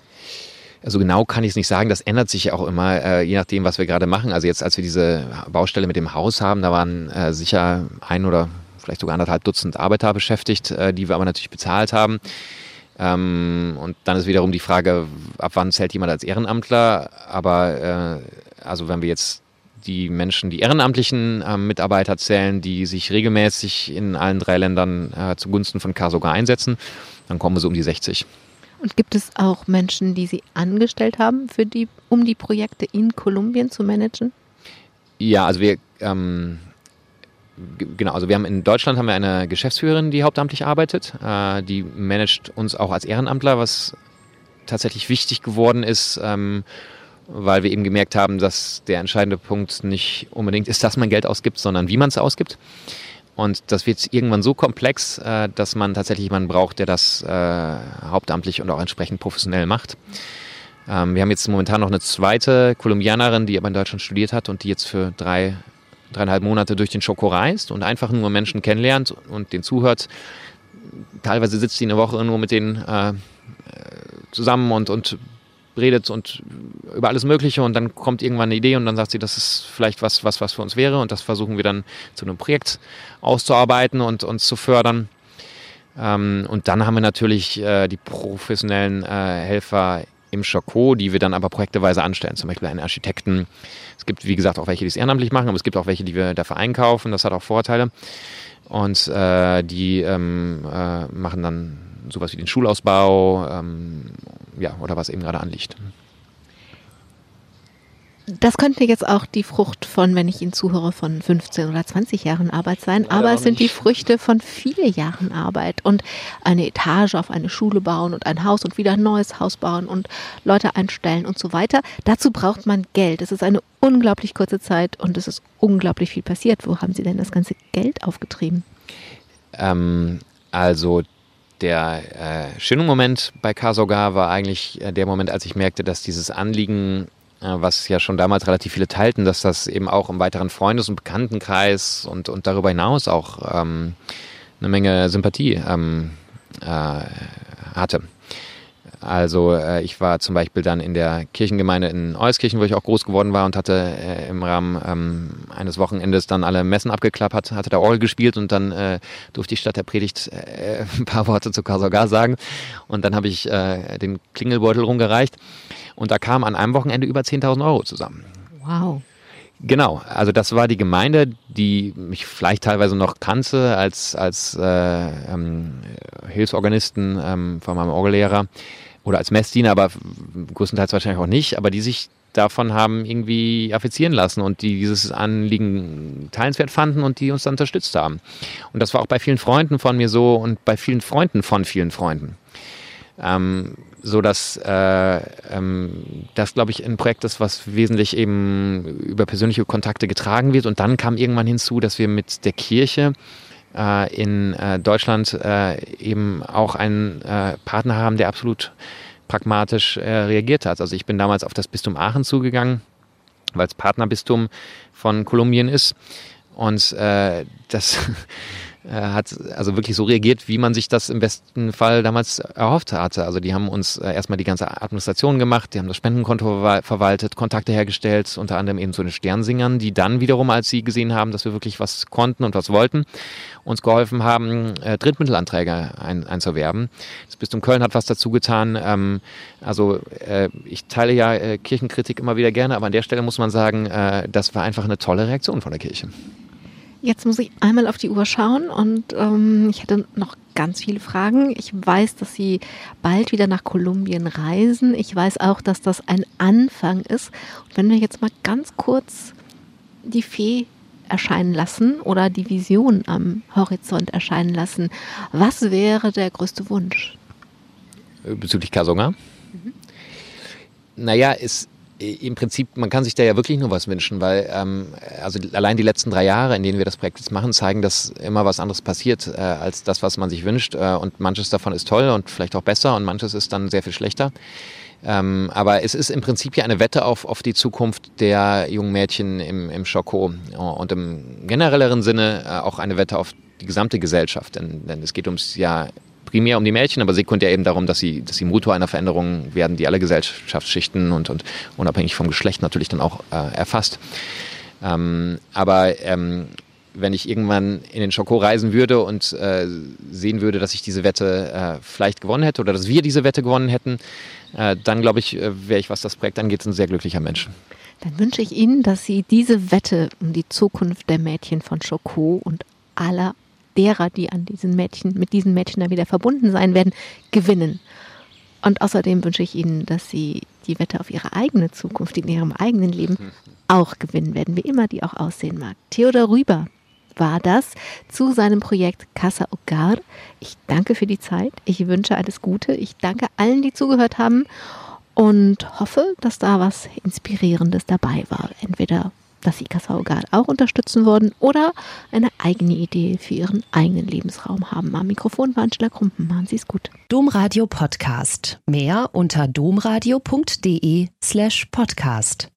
Also genau kann ich es nicht sagen. Das ändert sich ja auch immer, äh, je nachdem, was wir gerade machen. Also jetzt, als wir diese Baustelle mit dem Haus haben, da waren äh, sicher ein oder vielleicht sogar anderthalb Dutzend Arbeiter beschäftigt, äh, die wir aber natürlich bezahlt haben. Ähm, und dann ist wiederum die Frage, ab wann zählt jemand als Ehrenamtler? Aber äh, also wenn wir jetzt die Menschen, die ehrenamtlichen äh, Mitarbeiter zählen, die sich regelmäßig in allen drei Ländern äh, zugunsten von Kasoga einsetzen, dann kommen wir so um die 60. Und gibt es auch Menschen, die Sie angestellt haben, für die, um die Projekte in Kolumbien zu managen? Ja, also wir ähm, genau, also wir haben in Deutschland haben wir eine Geschäftsführerin, die hauptamtlich arbeitet. Äh, die managt uns auch als Ehrenamtler, was tatsächlich wichtig geworden ist. Ähm, weil wir eben gemerkt haben, dass der entscheidende Punkt nicht unbedingt ist, dass man Geld ausgibt, sondern wie man es ausgibt. Und das wird irgendwann so komplex, äh, dass man tatsächlich jemanden braucht, der das äh, hauptamtlich und auch entsprechend professionell macht. Ähm, wir haben jetzt momentan noch eine zweite Kolumbianerin, die aber in Deutschland studiert hat und die jetzt für drei, dreieinhalb Monate durch den Schoko reist und einfach nur Menschen kennenlernt und den zuhört. Teilweise sitzt sie eine Woche nur mit denen äh, zusammen und, und redet und über alles Mögliche und dann kommt irgendwann eine Idee und dann sagt sie, das ist vielleicht was, was, was für uns wäre und das versuchen wir dann zu einem Projekt auszuarbeiten und uns zu fördern. Ähm, und dann haben wir natürlich äh, die professionellen äh, Helfer im Schoko, die wir dann aber projekteweise anstellen, zum Beispiel einen Architekten. Es gibt, wie gesagt, auch welche, die es ehrenamtlich machen, aber es gibt auch welche, die wir dafür einkaufen. Das hat auch Vorteile. Und äh, die ähm, äh, machen dann sowas wie den Schulausbau ähm, ja, oder was eben gerade anliegt. Das könnte jetzt auch die Frucht von, wenn ich Ihnen zuhöre, von 15 oder 20 Jahren Arbeit sein, Leider aber es sind die Früchte von vier Jahren Arbeit und eine Etage auf eine Schule bauen und ein Haus und wieder ein neues Haus bauen und Leute einstellen und so weiter. Dazu braucht man Geld. Es ist eine unglaublich kurze Zeit und es ist unglaublich viel passiert. Wo haben Sie denn das ganze Geld aufgetrieben? Ähm, also der äh, schöne Moment bei Kasogar war eigentlich äh, der Moment, als ich merkte, dass dieses Anliegen, was ja schon damals relativ viele teilten, dass das eben auch im weiteren Freundes- und Bekanntenkreis und, und darüber hinaus auch ähm, eine Menge Sympathie ähm, äh, hatte. Also äh, ich war zum Beispiel dann in der Kirchengemeinde in Euskirchen, wo ich auch groß geworden war und hatte äh, im Rahmen ähm, eines Wochenendes dann alle Messen abgeklappert, hatte da Orgel gespielt und dann äh, durfte ich statt der Predigt äh, ein paar Worte zu Kasogar sagen. Und dann habe ich äh, den Klingelbeutel rumgereicht und da kamen an einem Wochenende über 10.000 Euro zusammen. Wow. Genau, also das war die Gemeinde, die mich vielleicht teilweise noch kannte als, als äh, ähm, Hilfsorganisten ähm, von meinem Orgellehrer oder als Messdiener, aber größtenteils wahrscheinlich auch nicht, aber die sich davon haben irgendwie affizieren lassen und die dieses Anliegen teilenswert fanden und die uns dann unterstützt haben. Und das war auch bei vielen Freunden von mir so und bei vielen Freunden von vielen Freunden. Ähm, so dass äh, ähm, das, glaube ich, ein Projekt ist, was wesentlich eben über persönliche Kontakte getragen wird. Und dann kam irgendwann hinzu, dass wir mit der Kirche äh, in äh, Deutschland äh, eben auch einen äh, Partner haben, der absolut pragmatisch äh, reagiert hat. Also ich bin damals auf das Bistum Aachen zugegangen, weil es Partnerbistum von Kolumbien ist. Und das hat also wirklich so reagiert, wie man sich das im besten Fall damals erhofft hatte. Also die haben uns äh, erstmal die ganze Administration gemacht, die haben das Spendenkonto verwaltet, Kontakte hergestellt, unter anderem eben zu den Sternsingern, die dann wiederum, als sie gesehen haben, dass wir wirklich was konnten und was wollten, uns geholfen haben, äh, Drittmittelanträge ein, einzuwerben. Das Bistum Köln hat was dazu getan. Ähm, also äh, ich teile ja äh, Kirchenkritik immer wieder gerne, aber an der Stelle muss man sagen, äh, das war einfach eine tolle Reaktion von der Kirche. Jetzt muss ich einmal auf die Uhr schauen und ähm, ich hätte noch ganz viele Fragen. Ich weiß, dass Sie bald wieder nach Kolumbien reisen. Ich weiß auch, dass das ein Anfang ist. Und wenn wir jetzt mal ganz kurz die Fee erscheinen lassen oder die Vision am Horizont erscheinen lassen. Was wäre der größte Wunsch? Bezüglich Kasonga? Mhm. Naja, es im Prinzip, man kann sich da ja wirklich nur was wünschen, weil ähm, also allein die letzten drei Jahre, in denen wir das Projekt jetzt machen, zeigen, dass immer was anderes passiert äh, als das, was man sich wünscht. Äh, und manches davon ist toll und vielleicht auch besser und manches ist dann sehr viel schlechter. Ähm, aber es ist im Prinzip ja eine Wette auf, auf die Zukunft der jungen Mädchen im, im Schoko und im generelleren Sinne äh, auch eine Wette auf die gesamte Gesellschaft. Denn, denn es geht ums ja primär um die Mädchen, aber sekundär eben darum, dass sie, dass sie Motor einer Veränderung werden, die alle Gesellschaftsschichten und, und unabhängig vom Geschlecht natürlich dann auch äh, erfasst. Ähm, aber ähm, wenn ich irgendwann in den Schoko reisen würde und äh, sehen würde, dass ich diese Wette äh, vielleicht gewonnen hätte oder dass wir diese Wette gewonnen hätten, äh, dann glaube ich, äh, wäre ich, was das Projekt angeht, ein sehr glücklicher Mensch. Dann wünsche ich Ihnen, dass Sie diese Wette um die Zukunft der Mädchen von Schoko und aller derer, die an diesen Mädchen, mit diesen Mädchen dann wieder verbunden sein werden, gewinnen. Und außerdem wünsche ich Ihnen, dass Sie die Wette auf Ihre eigene Zukunft in Ihrem eigenen Leben auch gewinnen werden, wie immer die auch aussehen mag. Theodor Rüber war das zu seinem Projekt Casa Hogar. Ich danke für die Zeit. Ich wünsche alles Gute. Ich danke allen, die zugehört haben und hoffe, dass da was Inspirierendes dabei war. Entweder dass Sie Kassaugat auch unterstützen wollen oder eine eigene Idee für Ihren eigenen Lebensraum haben. Am Mikrofon war Angela Krumpen. Machen Sie es gut. Domradio Podcast. Mehr unter domradio.de slash podcast.